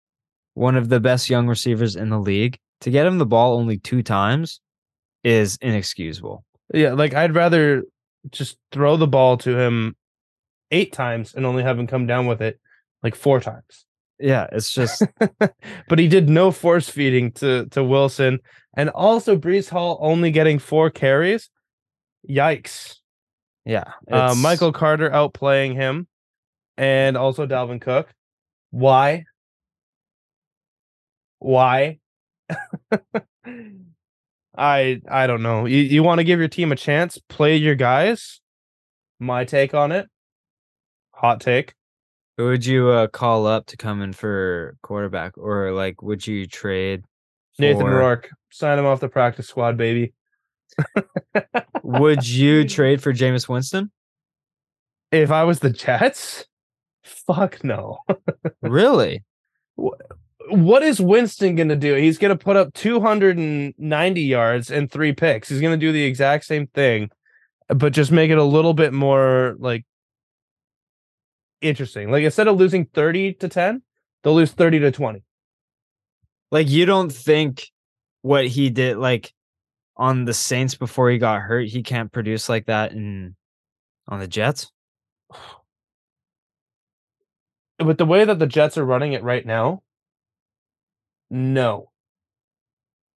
one of the best young receivers in the league, to get him the ball only two times is inexcusable. Yeah, like I'd rather just throw the ball to him eight times and only have him come down with it like four times. Yeah, it's just but he did no force feeding to to Wilson, and also Breece Hall only getting four carries. Yikes! yeah. Uh, Michael Carter outplaying him, and also Dalvin Cook. Why? Why? I I don't know. You you want to give your team a chance? Play your guys. My take on it. Hot take. Who would you uh, call up to come in for quarterback, or like would you trade? Nathan Rourke. Sign him off the practice squad, baby. Would you trade for Jameis Winston? If I was the Jets, fuck no. Really? What is Winston going to do? He's going to put up 290 yards and three picks. He's going to do the exact same thing, but just make it a little bit more like interesting. Like instead of losing 30 to 10, they'll lose 30 to 20. Like you don't think what he did like on the Saints before he got hurt, he can't produce like that in on the Jets? With the way that the Jets are running it right now, no.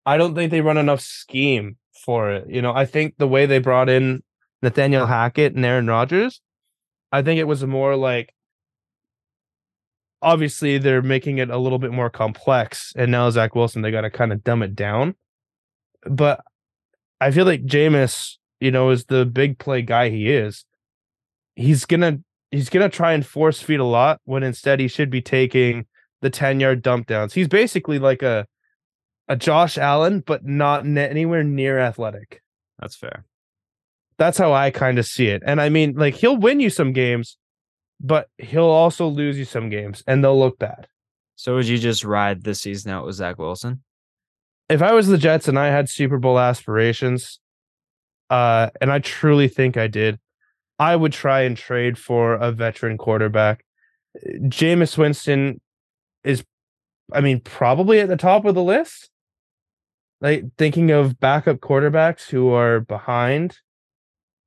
I don't think they run enough scheme for it. You know, I think the way they brought in Nathaniel Hackett and Aaron Rodgers, I think it was more like obviously they're making it a little bit more complex. And now Zach Wilson, they got to kind of dumb it down. But I feel like Jameis, you know, is the big play guy he is. He's gonna he's gonna try and force feed a lot when instead he should be taking the 10 yard dump downs. He's basically like a a Josh Allen, but not anywhere near athletic. That's fair. That's how I kind of see it. And I mean, like he'll win you some games, but he'll also lose you some games, and they'll look bad. So would you just ride this season out with Zach Wilson? If I was the Jets and I had Super Bowl aspirations, uh, and I truly think I did, I would try and trade for a veteran quarterback. Jameis Winston is, I mean, probably at the top of the list. Like thinking of backup quarterbacks who are behind,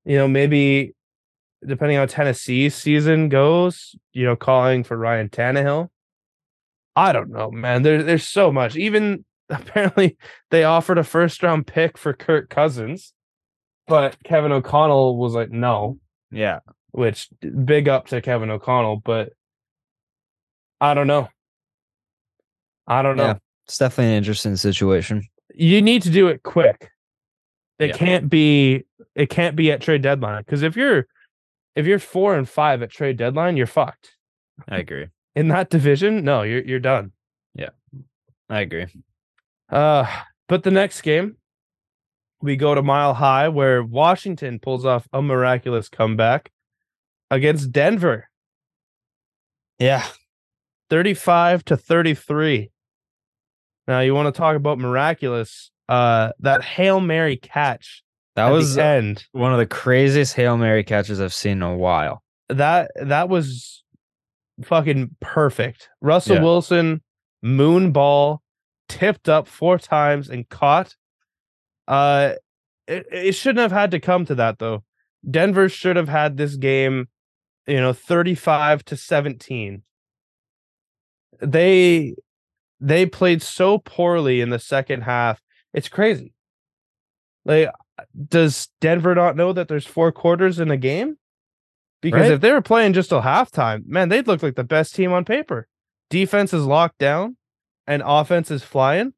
you know, maybe depending on Tennessee's season goes, you know, calling for Ryan Tannehill. I don't know, man. There, there's so much. Even apparently they offered a first round pick for Kirk Cousins, but Kevin O'Connell was like, no, Yeah. which big up to Kevin O'Connell, but I don't know. I don't know. Yeah. It's definitely an interesting situation. You need to do it quick. It Yeah. can't be it can't be at trade deadline because if you're if you're 4 and 5 at trade deadline, you're fucked. I agree. In that division, no, you're you're done. Yeah, I agree. Uh, but the next game, we go to Mile High, where Washington pulls off a miraculous comeback against Denver, Yeah. 35 to 33. Now, you want to talk about miraculous? Uh, that Hail Mary catch That was the end. one of the craziest Hail Mary catches I've seen in a while. That that was fucking perfect. Russell Yeah. Wilson, moon ball, tipped up four times and caught. Uh, it, it shouldn't have had to come to that though. Denver should have had this game, you know, 35 to 17. They they played so poorly in the second half. It's crazy. Like does Denver not know that there's four quarters in a game? Because Right. if they were playing just till halftime, man, they'd look like the best team on paper. Defense is locked down and offense is flying.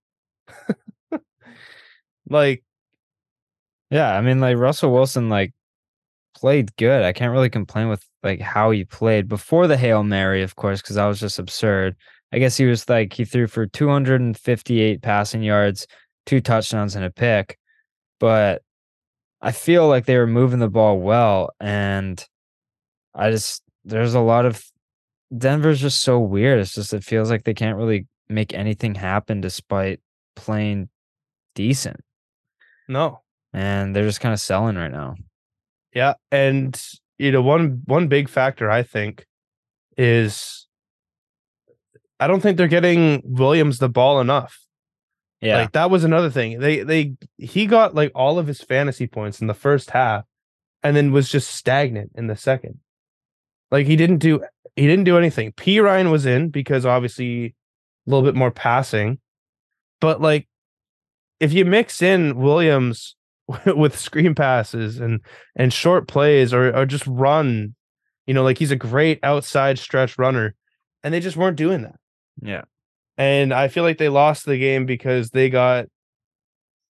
like, Yeah, I mean, like Russell Wilson, like played good. I can't really complain with like how he played before the hail mary, of course, because that was just absurd. I guess he was like he threw for 258 passing yards, two touchdowns, and a pick. But I feel like they were moving the ball well, and I just there's a lot of Denver's just so weird. It's just it feels like they can't really make anything happen despite playing decent, no. and they're just kind of selling right now. Yeah, and you know one one big factor I think is I don't think they're getting Williams the ball enough. Yeah, Like that was another thing. They they he got like all of his fantasy points in the first half and then was just stagnant in the second. Like he didn't do he didn't do anything. Perine was in because obviously a little bit more passing. But like if you mix in Williams with screen passes and and short plays or or just run, you know, like he's a great outside stretch runner and they just weren't doing that. yeah. And I feel like they lost the game because they got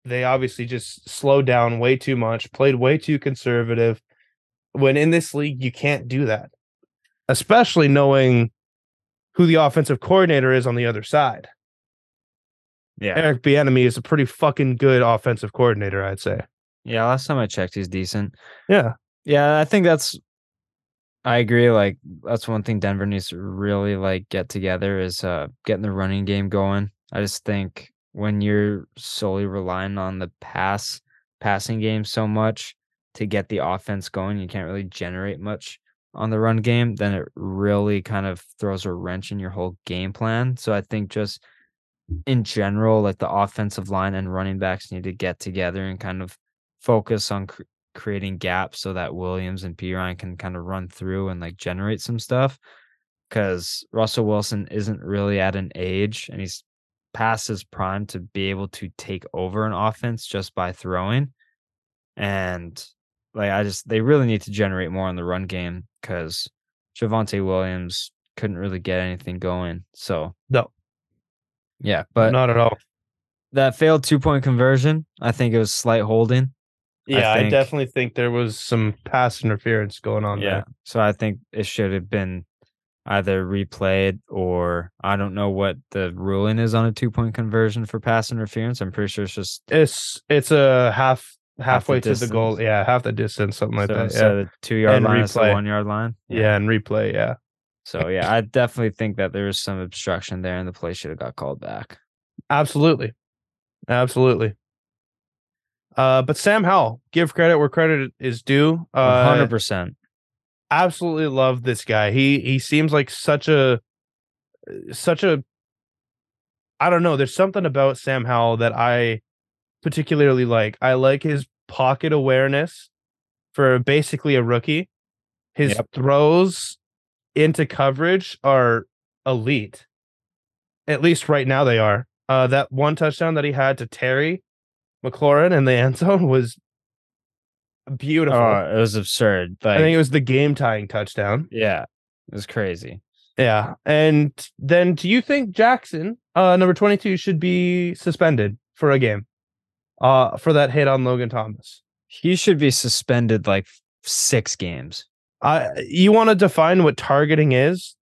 they obviously just slowed down way too much, played way too conservative. When in this league, you can't do that. Especially knowing who the offensive coordinator is on the other side. Yeah. Eric Bieniemy is a pretty fucking good offensive coordinator, I'd say. Yeah. Last time I checked, he's decent. Yeah. Yeah. I think that's, I agree. Like, that's one thing Denver needs to really like get together is uh getting the running game going. I just think when you're solely relying on the pass, passing game so much to get the offense going, you can't really generate much on the run game, then it really kind of throws a wrench in your whole game plan. So I think just in general, like the offensive line and running backs need to get together and kind of focus on cr- creating gaps so that Williams and Perine can kind of run through and like generate some stuff. Because Russell Wilson isn't really at an age and he's past his prime to be able to take over an offense just by throwing. And like I just they really need to generate more on the run game because Javonte Williams couldn't really get anything going. So No, yeah, but not at all. that failed two point conversion. I think it was slight holding. Yeah, I, think- definitely think there was some pass interference going on Yeah. there. So I think it should have been either replayed or I don't know what the ruling is on a two point conversion for pass interference. I'm pretty sure it's just It's it's a half halfway to the goal. Yeah, half the distance, something like so that. instead Yeah. the two yard And line, the replay. one yard line. yeah, and replay. Yeah, So yeah, I definitely think that there was some obstruction there and the play should have got called back. absolutely, absolutely. Uh, but Sam Howell, give credit where credit is due. Uh, hundred percent. absolutely love this guy. He he seems like such a such a I don't know. There's something about Sam Howell that I particularly like. I like his pocket awareness for basically a rookie. His Yep. throws into coverage are elite. At least right now they are. Uh, that one touchdown that he had to Terry McLaurin in the end zone was beautiful. Oh, it was absurd. Like I think it was the game tying touchdown. yeah, it was crazy. Yeah. And then do you think Jackson, uh, number 22, should be suspended for a game? Uh, for that hit on Logan Thomas. He should be suspended like six games. Uh, you want to define what targeting is?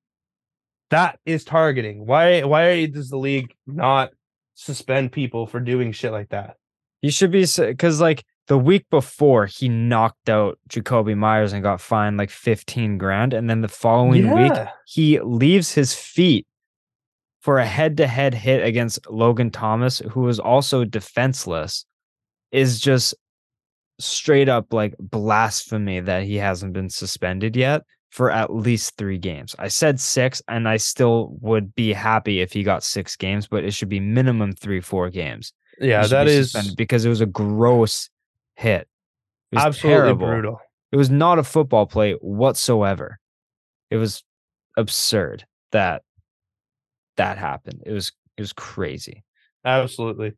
That is targeting. Why why does the league not suspend people for doing shit like that? He should be because like the week before he knocked out Jakobi Meyers and got fined like 15 grand. And then the following week he leaves his feet for a head to head hit against Logan Thomas, who was also defenseless, is just straight up like blasphemy that he hasn't been suspended yet. for at least three games. I said six, and I still would be happy if he got six games, but it should be minimum three, four games. Yeah, that be is because it was a gross hit. Absolutely terrible. brutal. It was not a football play whatsoever. It was absurd that that happened. It was it was crazy. Absolutely.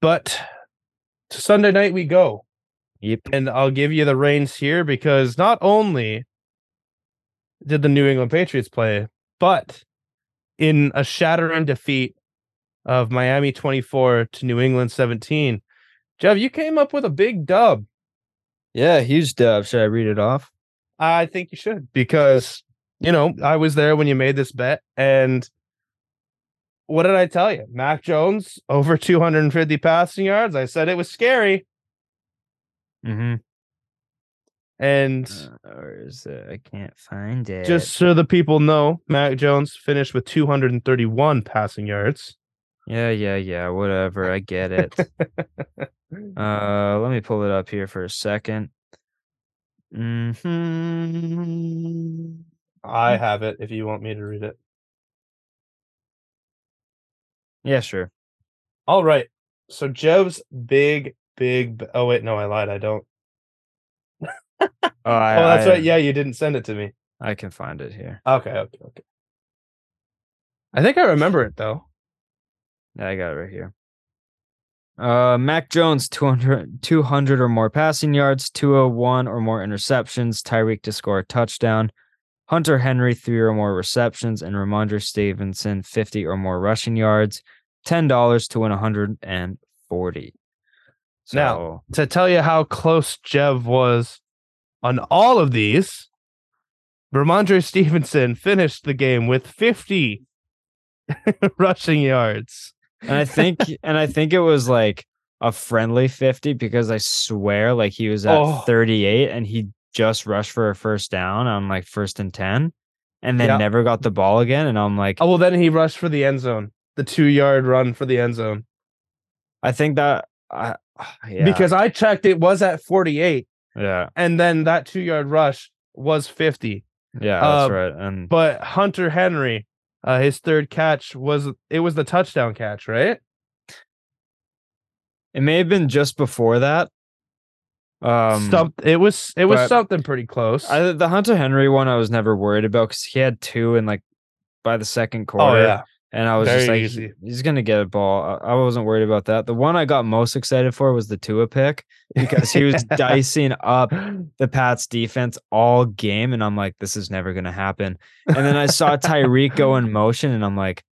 But to Sunday night we go. Yep. And I'll give you the reins here because not only did the New England Patriots play, but in a shattering defeat of Miami 24 to New England 17, Jeff, you came up with a big dub. Yeah, huge dub. Should I read it off? I think you should because, you know, I was there when you made this bet. And what did I tell you? Mac Jones over 250 passing yards. I said it was scary. Mm-hmm. And or is it? I can't find it. just so the people know, Mac Jones finished with 231 passing yards. yeah, yeah, yeah. Whatever. I get it. uh, let me pull it up here for a second. Hmm. I have it if you want me to read it. Yeah, sure. All right. So Jev's big, big. Oh wait, no, I lied. I don't. Oh, I, oh, that's I- right. Yeah, you didn't send it to me. I can find it here. Okay, okay, okay. I think I remember it though. Yeah, I got it right here. Uh, Mac Jones, 200, 200 or more passing yards, 201 or more interceptions, Tyreek to score a touchdown, Hunter Henry, three or more receptions, and Rhamondre Stevenson, 50 or more rushing yards, $10 to win 140. So, Now- To tell you how close Jev was on all of these, Rhamondre Stevenson finished the game with 50 rushing yards. and I think, and I think it was like a friendly 50 because I swear, like he was at Oh. 38 and he just rushed for a first down on like first and 10 and then Yeah. never got the ball again. And I'm like, Oh well, then he rushed for the end zone, the two yard run for the end zone. I think that, I yeah, Because I checked, it was at 48, yeah, and then that two yard rush was 50. yeah, that's Uh, right. And But Hunter Henry, uh, his third catch was it was the touchdown catch, right? it may have been just before that. Um, Stump, it was it was something pretty close. I, the Hunter Henry one, I was never worried about because he had two in like by the second quarter. oh quarter. yeah, And I was just like, easy. he's gonna get a ball. I, I wasn't worried about that. The one I got most excited for was the Tua pick because he was dicing up the Pats defense all game, and I'm like, this is never gonna happen. And then I saw Tyreek go in motion, and I'm like,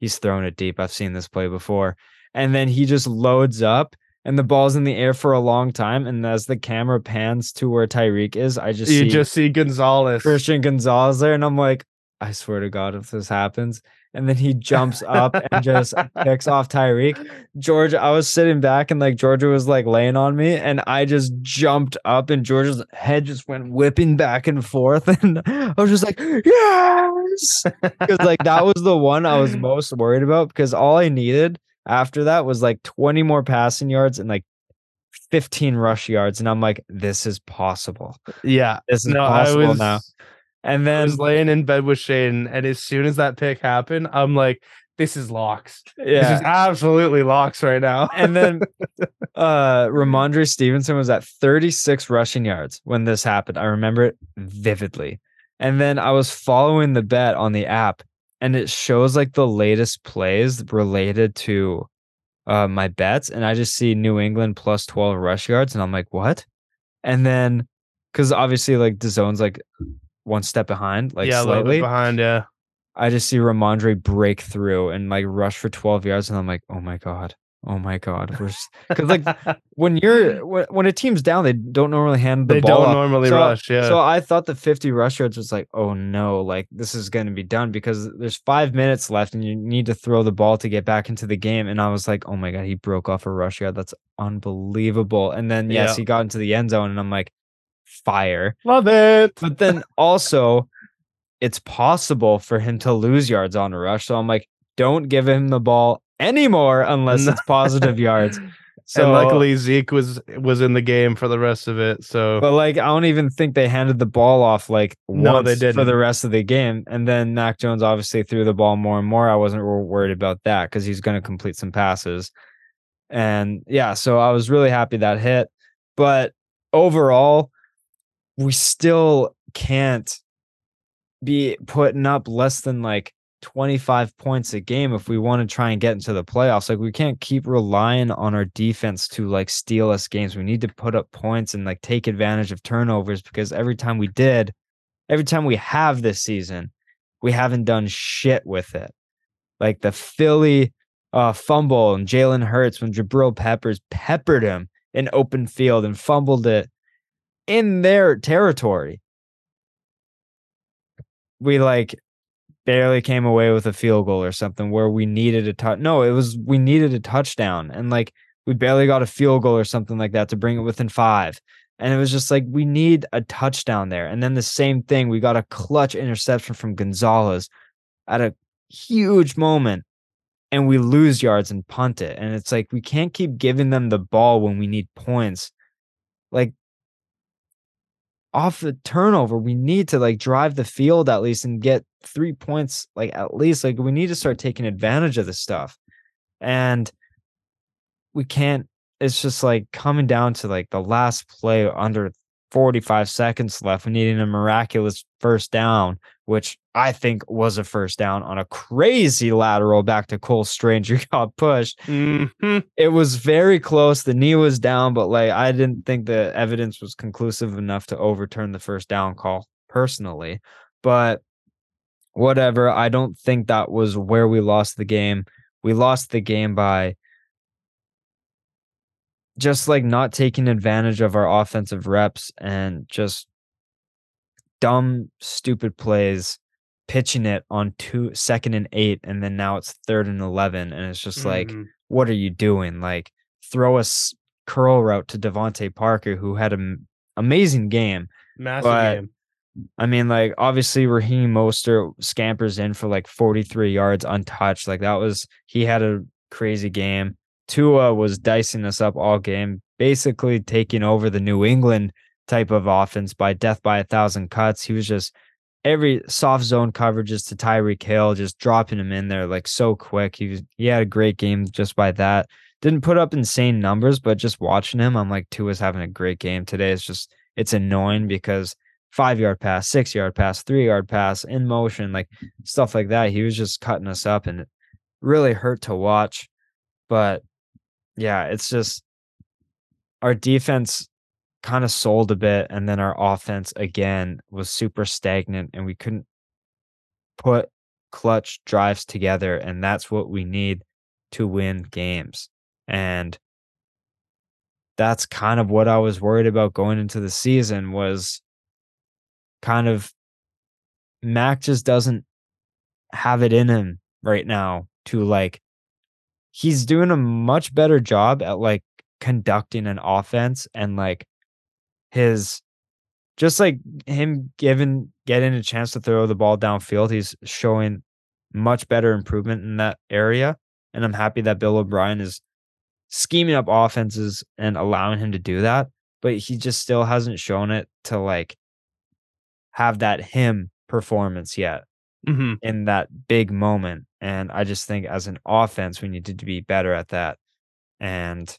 he's throwing it deep. I've seen this play before. And then he just loads up, and the ball's in the air for a long time. And as the camera pans to where Tyreek is, I just you see just see Gonzalez. Christian Gonzalez there, and I'm like, I swear to God, if this happens. And then he jumps up and just picks off Tyreek. Georgia, I was sitting back and like Georgia was like laying on me, and I just jumped up, and Georgia's head just went whipping back and forth. And I was just like, yes. Because like that was the one I was most worried about because all I needed after that was like 20 more passing yards and like 15 rush yards. And I'm like, this is possible. Yeah, This is no, I possible was now. And I then was laying in bed with Shane, and as soon as that pick happened, I'm like, "This is locks. This yeah. is absolutely locks right now." and then uh Rhamondre Stevenson was at 36 rushing yards when this happened. I remember it vividly. And then I was following the bet on the app and it shows like the latest plays related to uh my bets and I just see New England plus 12 rush yards and I'm like, "What?" And then cuz obviously like the zone's like one step behind, like yeah, a little bit slightly. behind. Yeah, I just see Rhamondre break through and like rush for 12 yards and I'm like, "Oh my god. Oh my god." Cuz like when you're when, a team's down, they don't normally hand the they ball don't off. normally So- rush. Yeah, So I thought the 50 rush yards was like, oh no, like this is going to be done because there's five minutes left and you need to throw the ball to get back into the game. And I was like, oh my god, he broke off a rush yard. That's unbelievable. And then yes, Yeah. he got into the end zone, and I'm like, fire. love it. But then also, it's possible for him to lose yards on a rush. So I'm like, don't give him the ball anymore unless it's positive yards. So and luckily Zeke was was in the game for the rest of it. So But like, I don't even think they handed the ball off like No, once they for the rest of the game. And then Mac Jones obviously threw the ball more and more. I wasn't worried about that because he's going to complete some passes. And yeah, so I was really happy that hit. But overall, we still can't be putting up less than like 25 points a game if we want to try and get into the playoffs. Like we can't keep relying on our defense to like steal us games. We need to put up points and like take advantage of turnovers because every time we did, every time we have this season, we haven't done shit with it. Like the Philly uh, fumble and Jalen Hurts when Jabril Peppers peppered him in open field and fumbled it in their territory. We like barely came away with a field goal or something where we needed a touch. No, it was we needed a touchdown and like we barely got a field goal or something like that to bring it within five. And it was just like we need a touchdown there. And then the same thing, we got a clutch interception from Gonzalez at a huge moment and we lose yards and punt it. And it's like we can't keep giving them the ball when we need points. Like off the turnover, we need to like drive the field at least and get three points, like at least. Like we need to start taking advantage of this stuff. And we can't, it's just like coming down to like the last play under 45 seconds left. Needing a miraculous first down, which I think was a first down on a crazy lateral back to Cole Stranger got pushed Mhm. it was very close. The knee was down, but like I didn't think the evidence was conclusive enough to overturn the first down call personally. But whatever, I don't think that was where we lost the game. We lost the game by just like not taking advantage of our offensive reps and just dumb, stupid plays, pitching it on two second and eight, and then now it's third and eleven, and it's just like Mhm. what are you doing? Like throw a curl route to DeVante Parker, who had an amazing game. massive but- game. I mean, like obviously Raheem Mostert scampers in for like 43 yards untouched. Like that was he had a crazy game. Tua was dicing us up all game, basically taking over the New England type of offense by death by a thousand cuts. He was just every soft zone coverages to Tyreek Hill, just dropping him in there like so quick. He was he had a great game just by that. Didn't put up insane numbers, but just watching him, I'm like Tua's having a great game today. It's just it's annoying because five yard pass, six yard pass, three yard pass in motion, like stuff like that. He was just cutting us up and it really hurt to watch. But yeah, it's just our defense kind of sold a bit and then our offense again was super stagnant and we couldn't put clutch drives together and that's what we need to win games. And that's kind of what I was worried about going into the season was kind of Mac just doesn't have it in him right now to like he's doing a much better job at like conducting an offense and like his just like him giving getting a chance to throw the ball downfield he's showing much better improvement in that area and I'm happy that Bill O'Brien is scheming up offenses and allowing him to do that but he just still hasn't shown it to like have that him performance yet Mhm. in that big moment. And I just think as an offense, we needed to be better at that. And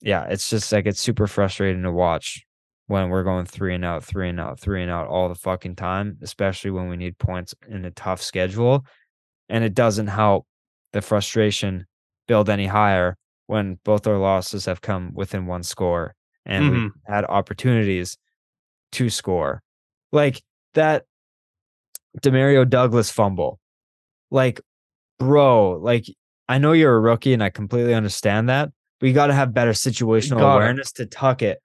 yeah, it's just like it's super frustrating to watch when we're going three and out, three and out, three and out all the fucking time, especially when we need points in a tough schedule. And it doesn't help the frustration build any higher when both our losses have come within one score and we've mm-hmm. had opportunities to score. Like that Demario Douglas fumble. Like, bro, like I know you're a rookie and I completely understand that, you got to have better situational Gotta. awareness to tuck it.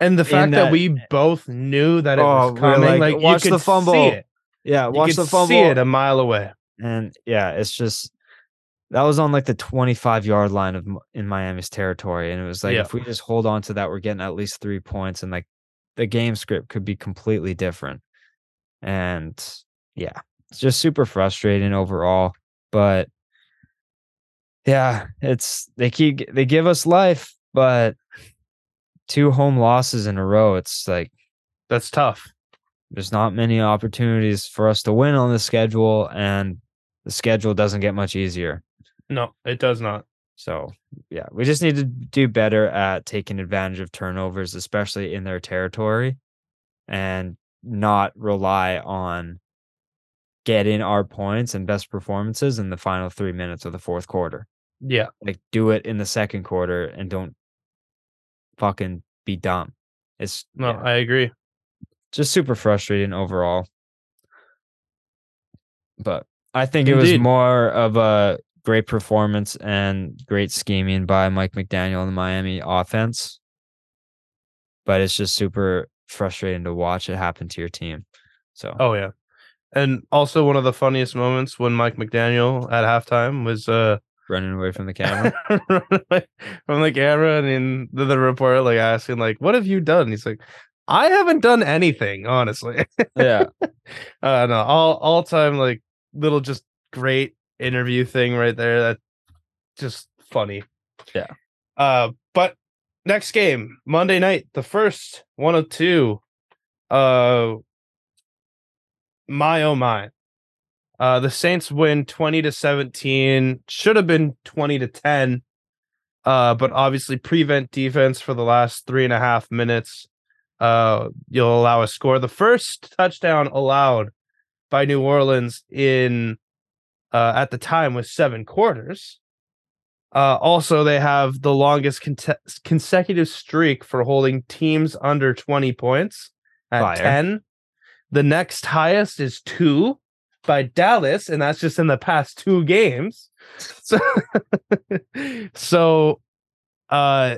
And the fact that, that- we eh both knew that it Oh, was coming, like, like, watch you the could fumble. see it. Yeah, You watch could the fumble. see it a mile away. And yeah, it's just that was on like the 25 yard line of in Miami's territory. And it was like, Yeah. if we just hold on to that, we're getting at least three points and like the game script could be completely different. And yeah, just super frustrating overall. But Yeah, it's they keep they give us life, but two home losses in a row, it's like That's tough. there's not many opportunities for us to win on the schedule, and the schedule doesn't get much easier. No, it does not. So yeah, we just need to do better at taking advantage of turnovers, especially in their territory, and not rely on getting our points and best performances in the final three minutes of the fourth quarter. Yeah. Like do it in the second quarter and don't fucking be dumb. It's No, yeah, I agree. just super frustrating overall. But I think it was more of a great performance and great scheming by Mike McDaniel and the Miami offense. But it's just super frustrating to watch it happen to your team. So Oh yeah. And also one of the funniest moments when Mike McDaniel at halftime was uh running away from the camera. from the camera and in the, the reporter like asking like what have you done? He's like, I haven't done anything, honestly. yeah. uh no, all all time like little just great interview thing right there. That just funny. Yeah. Uh but next game, Monday night, the first one of two. Uh my oh my. Uh the Saints win 20 to 17. Should have been 20 to 10. Uh, but obviously prevent defense for the last three and a half minutes. Uh you'll allow a score. The first touchdown allowed by New Orleans in uh at the time was seven quarters. Uh, also, they have the longest conte- consecutive streak for holding teams under 20 points at Fire. 10. The next highest is two by Dallas, and that's just in the past two games. So, so uh,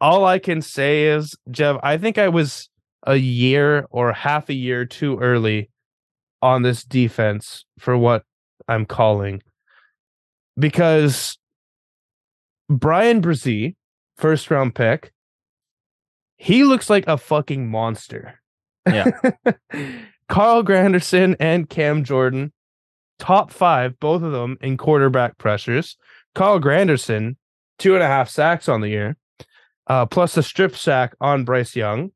all I can say is, Jeff, I think I was a year or half a year too early on this defense for what I'm calling because Bryan Bresee, first round pick, he looks like a fucking monster. Yeah. Carl Granderson and Cam Jordan, top five, both of them in quarterback pressures. Carl Granderson, two and a half sacks on the year, uh, plus a strip sack on Bryce Young.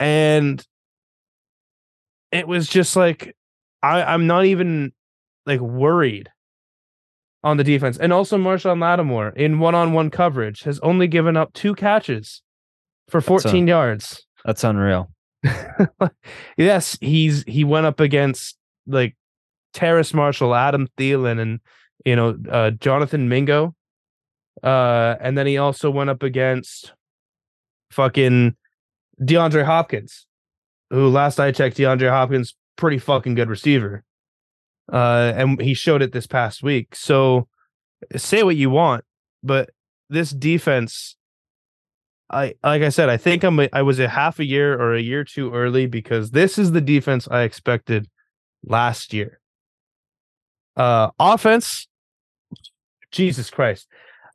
And it was just like, I, I'm not even like worried on the defense. And also Marshon Lattimore in one-on-one coverage has only given up two catches for 14 yards. That's unreal. yes, he's he went up against like Terrace Marshall, Adam Thielen, and you know, uh Jonathan Mingo. Uh and then he also went up against fucking DeAndre Hopkins, who last I checked, DeAndre Hopkins, pretty fucking good receiver. Uh, and he showed it this past week. So say what you want, but this defense, I like I said, I think I'm a, I was a half a year or a year too early because this is the defense I expected last year. Uh, offense, Jesus Christ,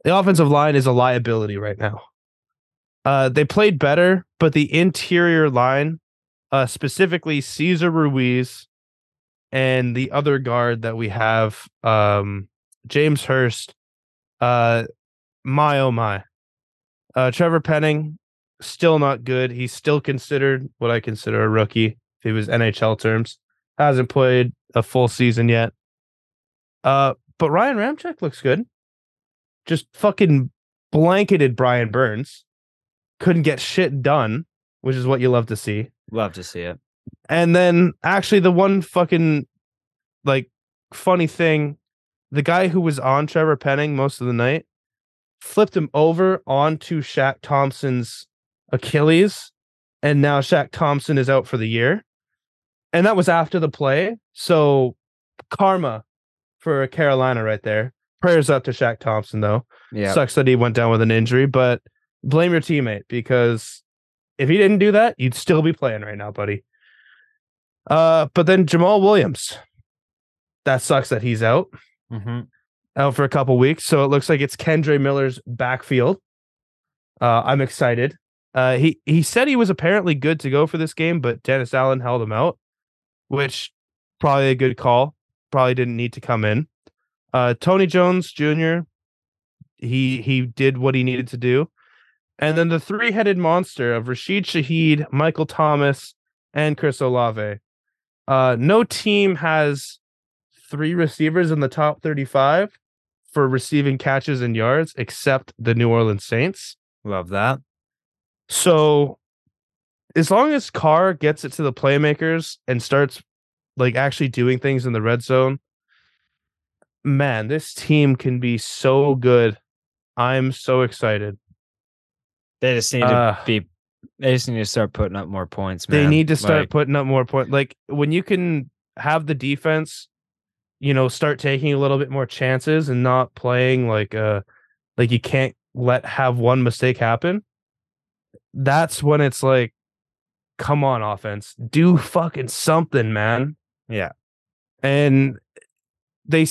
the offensive line is a liability right now. Uh, they played better, but the interior line, uh, specifically Cesar Ruiz and the other guard that we have, um, James Hurst, uh, my oh my, uh, Trevor Penning, still not good. He's still considered what I consider a rookie if he was NHL terms. Hasn't played a full season yet. Uh, but Ryan Ramczyk looks good. Just fucking blanketed Brian Burns. Couldn't get shit done, which is what you love to see. Love to see it. And then actually the one fucking like funny thing, the guy who was on Trevor Penning most of the night flipped him over onto Shaq Thompson's Achilles, and now Shaq Thompson is out for the year. And that was after the play. So karma for Carolina right there. Prayers up to Shaq Thompson though. Yeah. Sucks that he went down with an injury, but blame your teammate because if he didn't do that, you'd still be playing right now, buddy. Uh, but then Jamaal Williams, that sucks that he's out hmm out for a couple weeks. So it looks like it's Kendre Miller's backfield. Uh, I'm excited. Uh, he he said he was apparently good to go for this game, but Dennis Allen held him out, which probably a good call. Probably didn't need to come in. Uh, Tony Jones Jr. He he did what he needed to do, and then the three-headed monster of Rashid Shaheed, Michael Thomas, and Chris Olave. Uh, no team has three receivers in the top 35 for receiving catches and yards except the New Orleans Saints. Love that. So as long as Carr gets it to the playmakers and starts like actually doing things in the red zone, man, this team can be so good. I'm so excited. They just need to Uh, be. They just need to start putting up more points. They need to start Like, putting up more points. Like when you can have the defense, you know, start taking a little bit more chances and not playing like uh like you can't let have one mistake happen. That's when it's like, come on, offense, do fucking something, man. Yeah. And they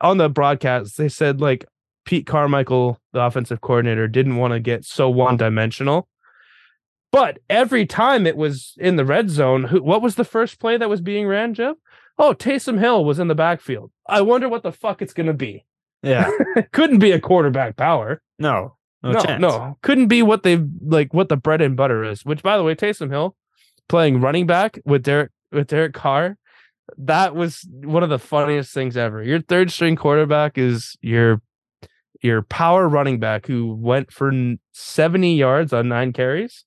on the broadcast they said like Pete Carmichael, the offensive coordinator, didn't want to get so one dimensional. But every time it was in the red zone, who, what was the first play that was being ran, Jeff? Oh, Taysom Hill was in the backfield. I wonder what the fuck it's going to be. Yeah. Couldn't be a quarterback power. No. No, No, chance. no, couldn't be what they've like. What the bread and butter is. Which, by the way, Taysom Hill playing running back with Derek with Derek Carr. That was one of the funniest things ever. Your third string quarterback is your your power running back who went for 70 yards on nine carries.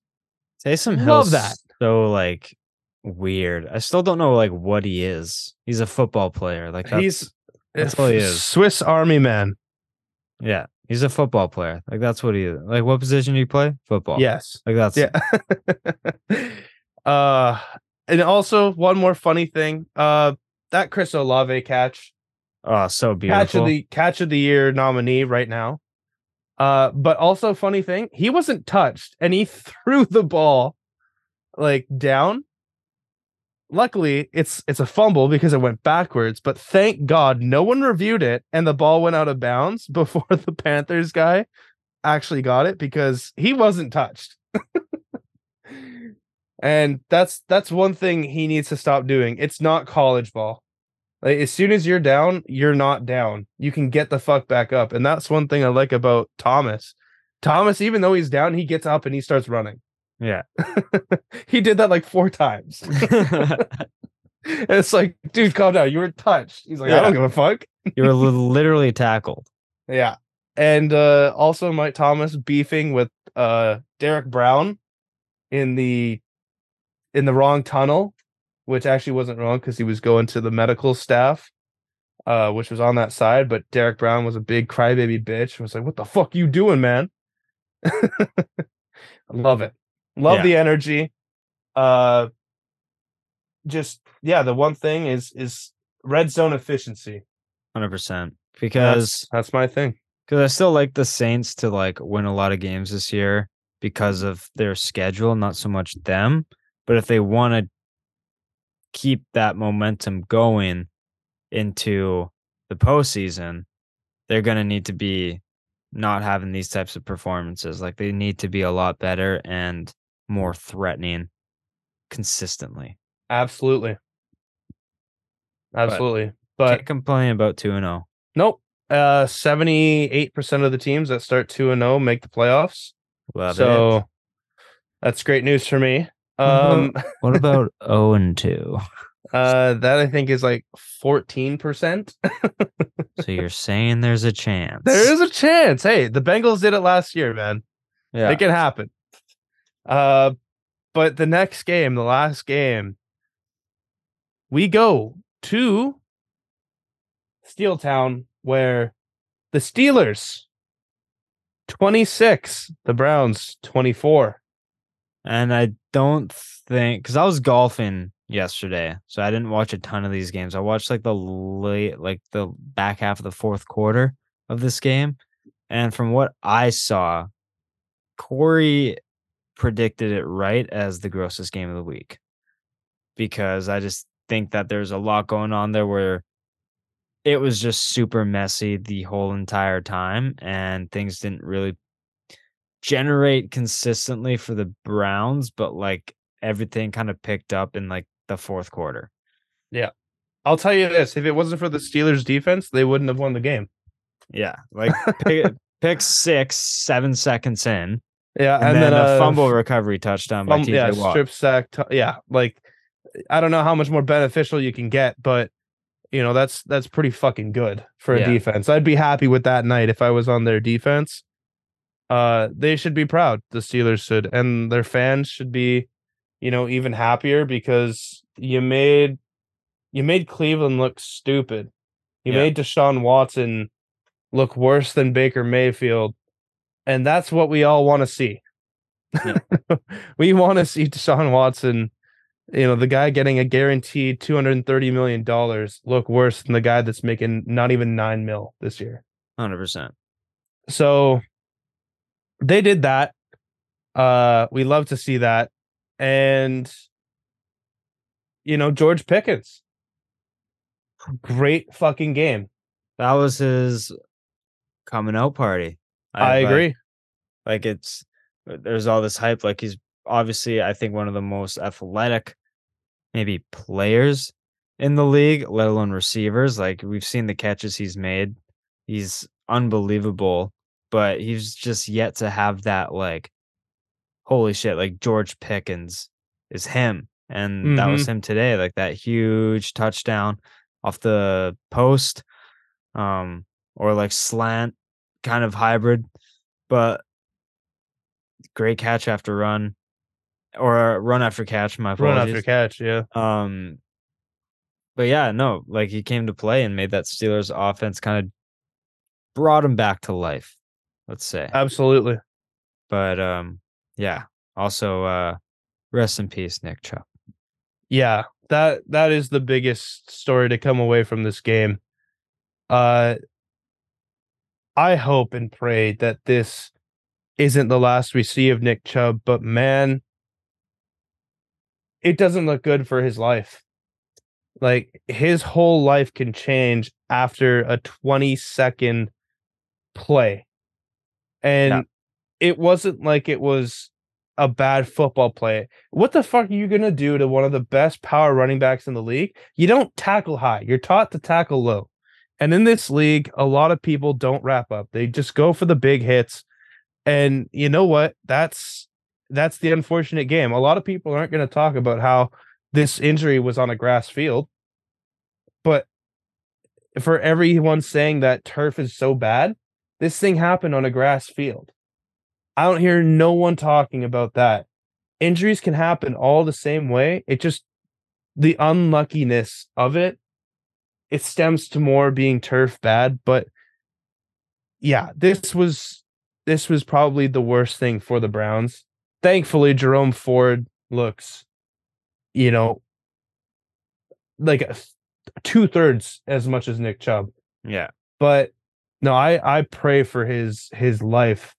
Taysom Hill, Love that. so like weird. I still don't know like what he is. He's a football player. Like that's, He's that's all he is. Swiss Army man. yeah, he's a football player. Like that's what he is. Like what position do you play? Football. Yes. Like that's Yeah. uh and also one more funny thing. Uh that Chris Olave catch. Oh, so beautiful. Catch of the catch of the year nominee right now. Uh but also funny thing, he wasn't touched and he threw the ball like down. Luckily, it's it's a fumble because it went backwards, but thank God no one reviewed it and the ball went out of bounds before the Panthers guy actually got it because he wasn't touched. and that's that's one thing he needs to stop doing. It's not college ball. Like as soon as you're down, you're not down. You can get the fuck back up. And that's one thing I like about Thomas. Thomas, even though he's down, he gets up and he starts running. Yeah. he did that like four times. It's like, dude, calm down. You were touched. He's like, I don't give a fuck. you were literally tackled. Yeah. And uh also Mike Thomas beefing with uh Derrick Brown in the in the wrong tunnel, which actually wasn't wrong because he was going to the medical staff, uh, which was on that side, but Derrick Brown was a big crybaby bitch. Was like, what the fuck you doing, man? I Love it. Love Yeah. the energy. Uh just yeah, the one thing is is red zone efficiency. Hundred percent. Because That's, that's my thing. because I still like the Saints to like win a lot of games this year because of their schedule, not so much them. But if they want to keep that momentum going into the postseason, they're gonna need to be not having these types of performances. Like they need to be a lot better and more threatening consistently. Absolutely. Absolutely. But, Can't complain about two and oh. zero. nope. Uh 78% of the teams that start 2 and 0 make the playoffs. Love so it. that's great news for me. Um What about zero and two? uh that I think is like 14%. So you're saying there's a chance? there is a chance. Hey, the Bengals did it last year, man. Yeah. It can happen. Uh but the next game, the last game, we go to Steel Town where the Steelers 26, the Browns 24. And I don't think because I was golfing yesterday, so I didn't watch a ton of these games. I watched like the late, like the back half of the fourth quarter of this game, and from what I saw, Corey predicted it right as the grossest game of the week because I just think that there's a lot going on there where it was just super messy the whole entire time and things didn't really generate consistently for the Browns, but like everything kind of picked up in like the fourth quarter. Yeah. I'll tell you this: if it wasn't for the Steelers' defense, they wouldn't have won the game. Yeah, like pick, pick six, seven seconds in, Yeah, and, then, a uh, fumble recovery touchdown by TJ yeah, Watt. strip sack. t- yeah, like I don't know how much more beneficial you can get, but you know that's that's pretty fucking good for a Yeah. defense. I'd be happy with that night if I was on their defense. Uh, they should be proud. The Steelers should, and their fans should be, you know, even happier because you made you made Cleveland look stupid. You Yeah. made Deshaun Watson look worse than Baker Mayfield, and that's what we all want to see. we want to see Deshaun Watson, you know, the guy getting a guaranteed two hundred thirty million dollars, look worse than the guy that's making not even nine mil this year. Hundred percent. So they did that. Uh, we love to see that, and you know, George Pickens, great fucking game. That was his coming out party. I, like- agree. Like it's there's all this hype. Like he's obviously, I think, one of the most athletic, maybe players in the league, let alone receivers. Like we've seen the catches he's made. He's unbelievable, but he's just yet to have that like holy shit, like George Pickens is him. And that was him today, like that huge touchdown off the post. Um, or like slant kind of hybrid, but great catch after run or run after catch. My Run after catch, yeah. Um, but yeah, no, like he came to play and made that Steelers offense kind of brought him back to life. Let's say, Absolutely. but um, yeah. Also, uh, rest in peace, Nick Chubb. Yeah, that that is the biggest story to come away from this game. Uh I hope and pray that this isn't the last we see of Nick Chubb, but man, it doesn't look good for his life. Like his whole life can change after a 20 second play. And Yeah. it wasn't like it was a bad football play. What the fuck are you going to do to one of the best power running backs in the league? You don't tackle high. You're taught to tackle low. And in this league, a lot of people don't wrap up. They just go for the big hits. And you know what? That's that's the unfortunate game. A lot of people aren't going to talk about how this injury was on a grass field. But for everyone saying that turf is so bad, this thing happened on a grass field. I don't hear no one talking about that. Injuries can happen all the same way. It just the unluckiness of it it stems to more being turf bad, but yeah, this was this was probably the worst thing for the Browns. Thankfully, Jerome Ford looks, you know, like two thirds as much as Nick Chubb. Yeah, but no i i pray for his his life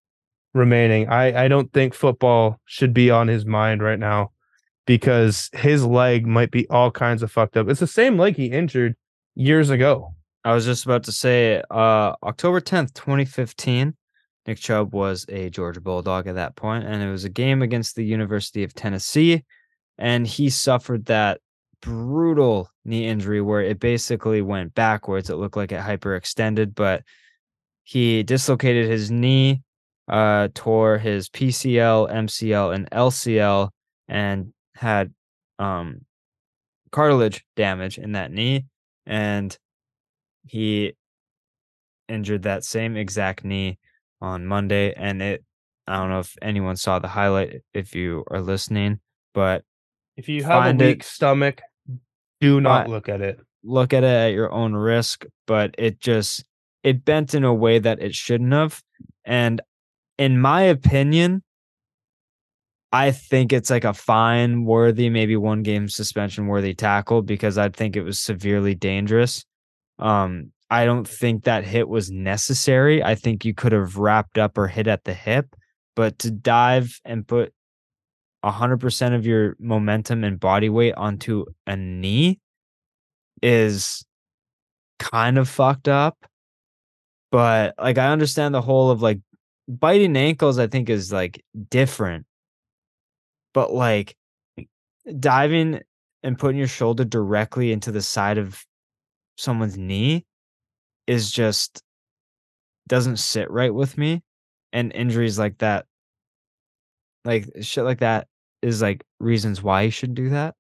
remaining. I i don't think football should be on his mind right now because his leg might be all kinds of fucked up. It's the same leg he injured years ago I was just about to say, uh, October tenth, twenty fifteen. Nick Chubb was a Georgia Bulldog at that point, and it was a game against the University of Tennessee, and he suffered that brutal knee injury where it basically went backwards. It looked like it hyperextended, but he dislocated his knee, uh, tore his PCL, MCL, and LCL, and had um cartilage damage in that knee, and he injured that same exact knee on Monday, and it. I don't know if anyone saw the highlight. If you are listening, but if you have a it. weak stomach do not look at it look at it at your own risk, but it just it bent in a way that it shouldn't have. And in my opinion, I think it's like a fine worthy, maybe one game suspension worthy tackle because I think it was severely dangerous. Um, I don't think that hit was necessary. I think you could have wrapped up or hit at the hip, but to dive and put 100% of your momentum and body weight onto a knee is kind of fucked up. But like I understand the whole of like biting ankles, I think is like different. But like diving and putting your shoulder directly into the side of someone's knee is just doesn't sit right with me. And injuries like that, like shit like that is like reasons why you shouldn't do that.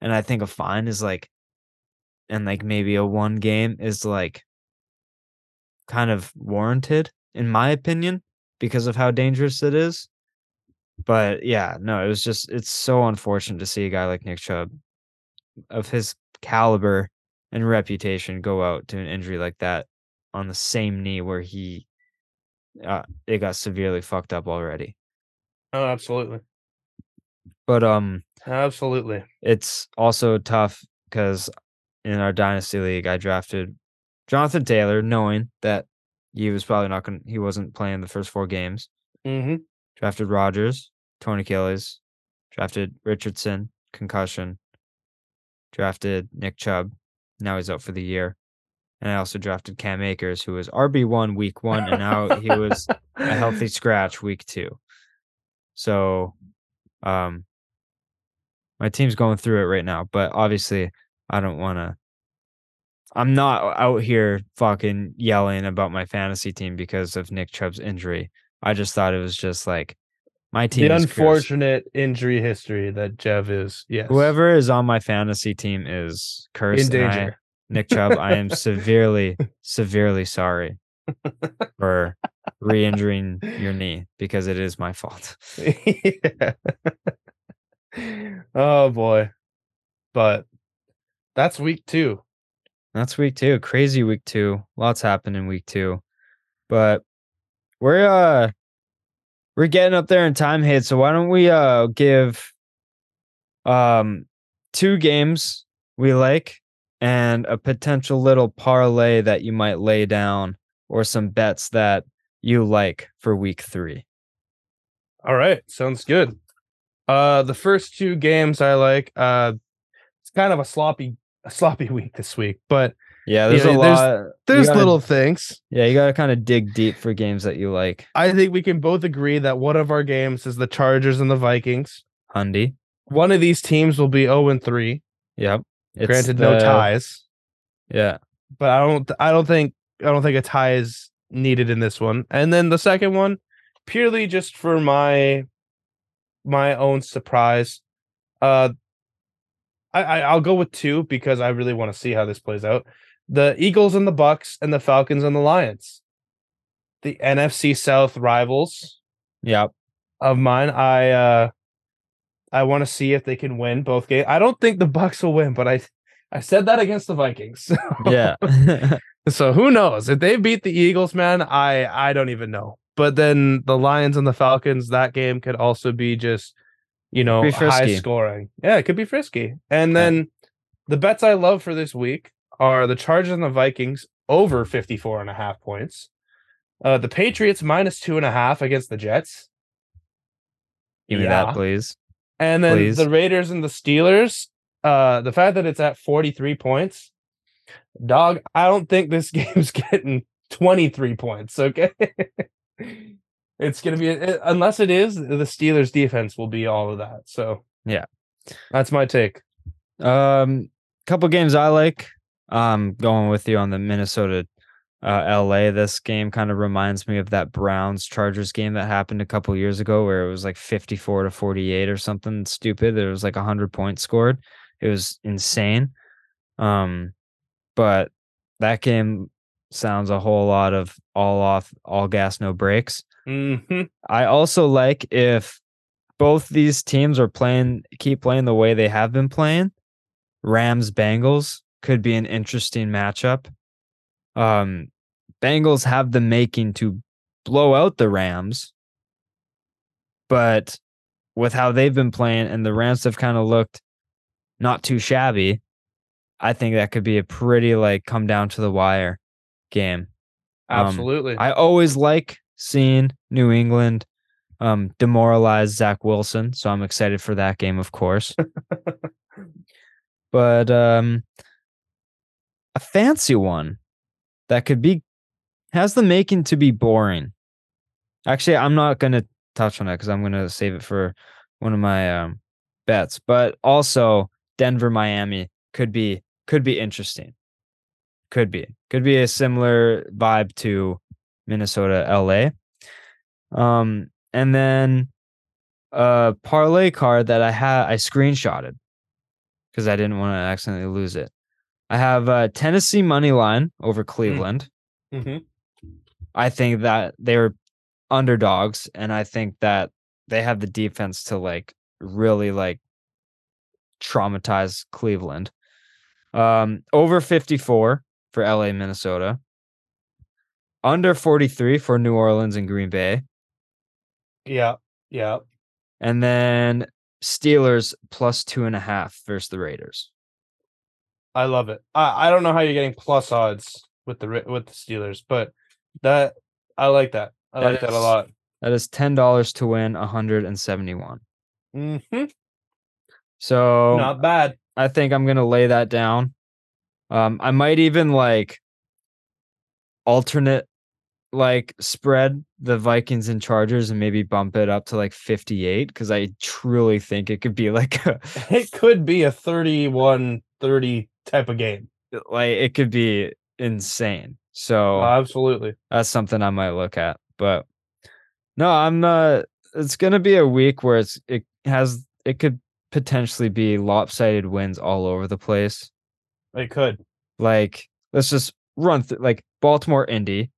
And I think a fine is like and like maybe a one game is like kind of warranted in my opinion because of how dangerous it is. But yeah, no, it was just it's so unfortunate to see a guy like Nick Chubb of his caliber and reputation go out to an injury like that on the same knee where he uh, it got severely fucked up already. Oh, absolutely. But um Absolutely. it's also tough because in our dynasty league I drafted Jonathan Taylor knowing that he was probably not going he wasn't playing the first four games. Mm-hmm. Drafted Rodgers, torn Achilles. Drafted Richardson, concussion. Drafted Nick Chubb. Now he's out for the year. And I also drafted Cam Akers, who was RB1 week one, and now he was a healthy scratch week two. So um my team's going through it right now, but obviously I don't want to I'm not out here fucking yelling about my fantasy team because of Nick Chubb's injury. I just thought it was just like my team The is cursed. unfortunate injury history that Jev is. Yes. Whoever is on my fantasy team is cursed. in and I- Nick Chubb, I am severely, severely sorry for re-injuring your knee because it is my fault. Yeah. oh boy. But that's week two. That's week two. Crazy week two. Lots happened in week two. But we're uh we're getting up there in time hit, so why don't we uh give um two games we like and a potential little parlay that you might lay down or some bets that you like for week three. All right, sounds good. Uh the first two games I like, uh it's kind of a sloppy a sloppy week this week, but Yeah, there's Yeah, a there's- lot. you there's gotta- little things. Yeah, you gotta kind of dig deep for games that you like. I think we can both agree that one of our games is the Chargers and the Vikings. Hundy. One of these teams will be 0 and 3. Yep. It's Granted, no ties. Yeah. but I don't I don't think I don't think a tie is needed in this one. And then the second one, purely just for my my own surprise. Uh I, I I'll go with two because I really want to see how this plays out. The Eagles and the Bucs and the Falcons and the Lions. The NFC South rivals Yep. of mine. I uh I want to see if they can win both games. I don't think the Bucs will win, but I I said that against the Vikings. So. Yeah. So who knows if they beat the Eagles, man? I I don't even know. But then the Lions and the Falcons, that game could also be just you know high scoring. Yeah, it could be frisky. And Yeah. then the bets I love for this week are the Chargers and the Vikings over 54 and a half points. Uh, the Patriots minus two and a half against the Jets. Give me Yeah. that, please. And then Please. the Raiders and the Steelers. Uh, the fact that it's at 43 points, dog, I don't think this game's getting 23 points. Okay. it's going to be, uh, unless it is, the Steelers defense will be all of that. So, Yeah. that's my take. Um, couple games I like. Um, going with you on the Minnesota, uh, LA. This game kind of reminds me of that Browns Chargers game that happened a couple years ago, where it was like fifty-four to forty-eight or something stupid. There was like hundred points scored. It was insane. Um, but that game sounds a whole lot of all off, all gas, no brakes. hmm I also like if both these teams are playing keep playing the way they have been playing. Rams Bengals could be an interesting matchup. Um Bengals have the making to blow out the Rams. But with how they've been playing and the Rams have kind of looked not too shabby, I think that could be a pretty like come down to the wire game. Um, Absolutely. I always like seeing New England um, demoralize Zach Wilson, so I'm excited for that game, of course. but um, a fancy one that could be has the making to be boring. Actually, I'm not going to touch on that because I'm going to save it for one of my um, bets. But also, Denver Miami could be could be interesting. could be could be a similar vibe to Minnesota, LA. Um, and then a parlay card that I had I screenshotted because I didn't want to accidentally lose it. I have uh, Tennessee money line over Cleveland. Mm-hmm. I think that they're underdogs, and I think that they have the defense to like really like traumatize Cleveland. Um, over 54 for LA, Minnesota. Under 43 for New Orleans and Green Bay. Yeah, yeah. And then Steelers plus two and a half versus the Raiders. I love it. I, I don't know how you're getting plus odds with the with the Steelers, but that I like that. I That like that a lot. That is ten dollars to win 171. Mm-hmm. So Not bad. I think I'm gonna lay that down. Um, I might even like alternate like spread the Vikings and Chargers and maybe bump it up to like 58 because I truly think it could be like a It could be a 31-30 type of game. like it could be insane. So Oh, absolutely. that's something I might look at. But no, I'm uh it's gonna be a week where it's it has it could potentially be lopsided wins all over the place. It could. Like let's just run through like Baltimore, Indy,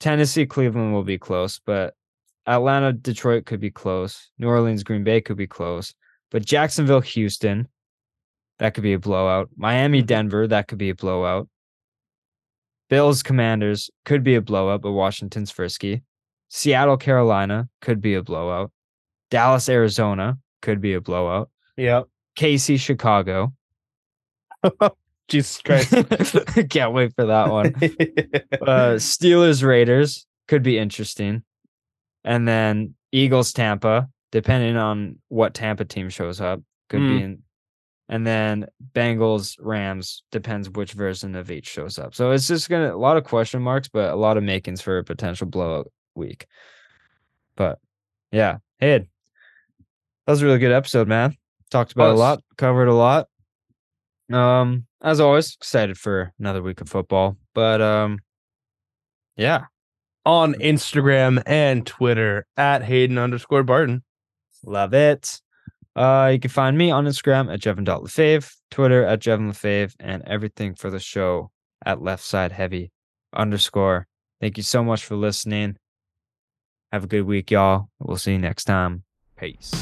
Tennessee, Cleveland will be close, but Atlanta, Detroit could be close. New Orleans, Green Bay could be close. But Jacksonville, Houston, that could be a blowout. Miami, Mhm. Denver, that could be a blowout. Bills, Commanders could be a blowout, but Washington's frisky. Seattle, Carolina could be a blowout. Dallas, Arizona could be a blowout. Yeah. KC, Chicago. Jesus Christ. Can't wait for that one. uh, Steelers Raiders could be interesting, and then Eagles Tampa, depending on what Tampa team shows up, could be Mm. in, and then Bengals Rams depends which version of each shows up. So it's just gonna a lot of question marks, but a lot of makings for a potential blowout week. But yeah, hey, that was a really good episode, man. Talked about a lot, covered a lot. Um, as always, excited for another week of football. But um, yeah, On Instagram and Twitter at Haydn underscore Barton. love it. Uh, you can find me on Instagram at Jevon.lefave, Twitter at Jevon Lefave, and everything for the show at Left Side Heavy underscore. Thank you so much for listening. Have a good week, y'all. We'll see you next time. Peace.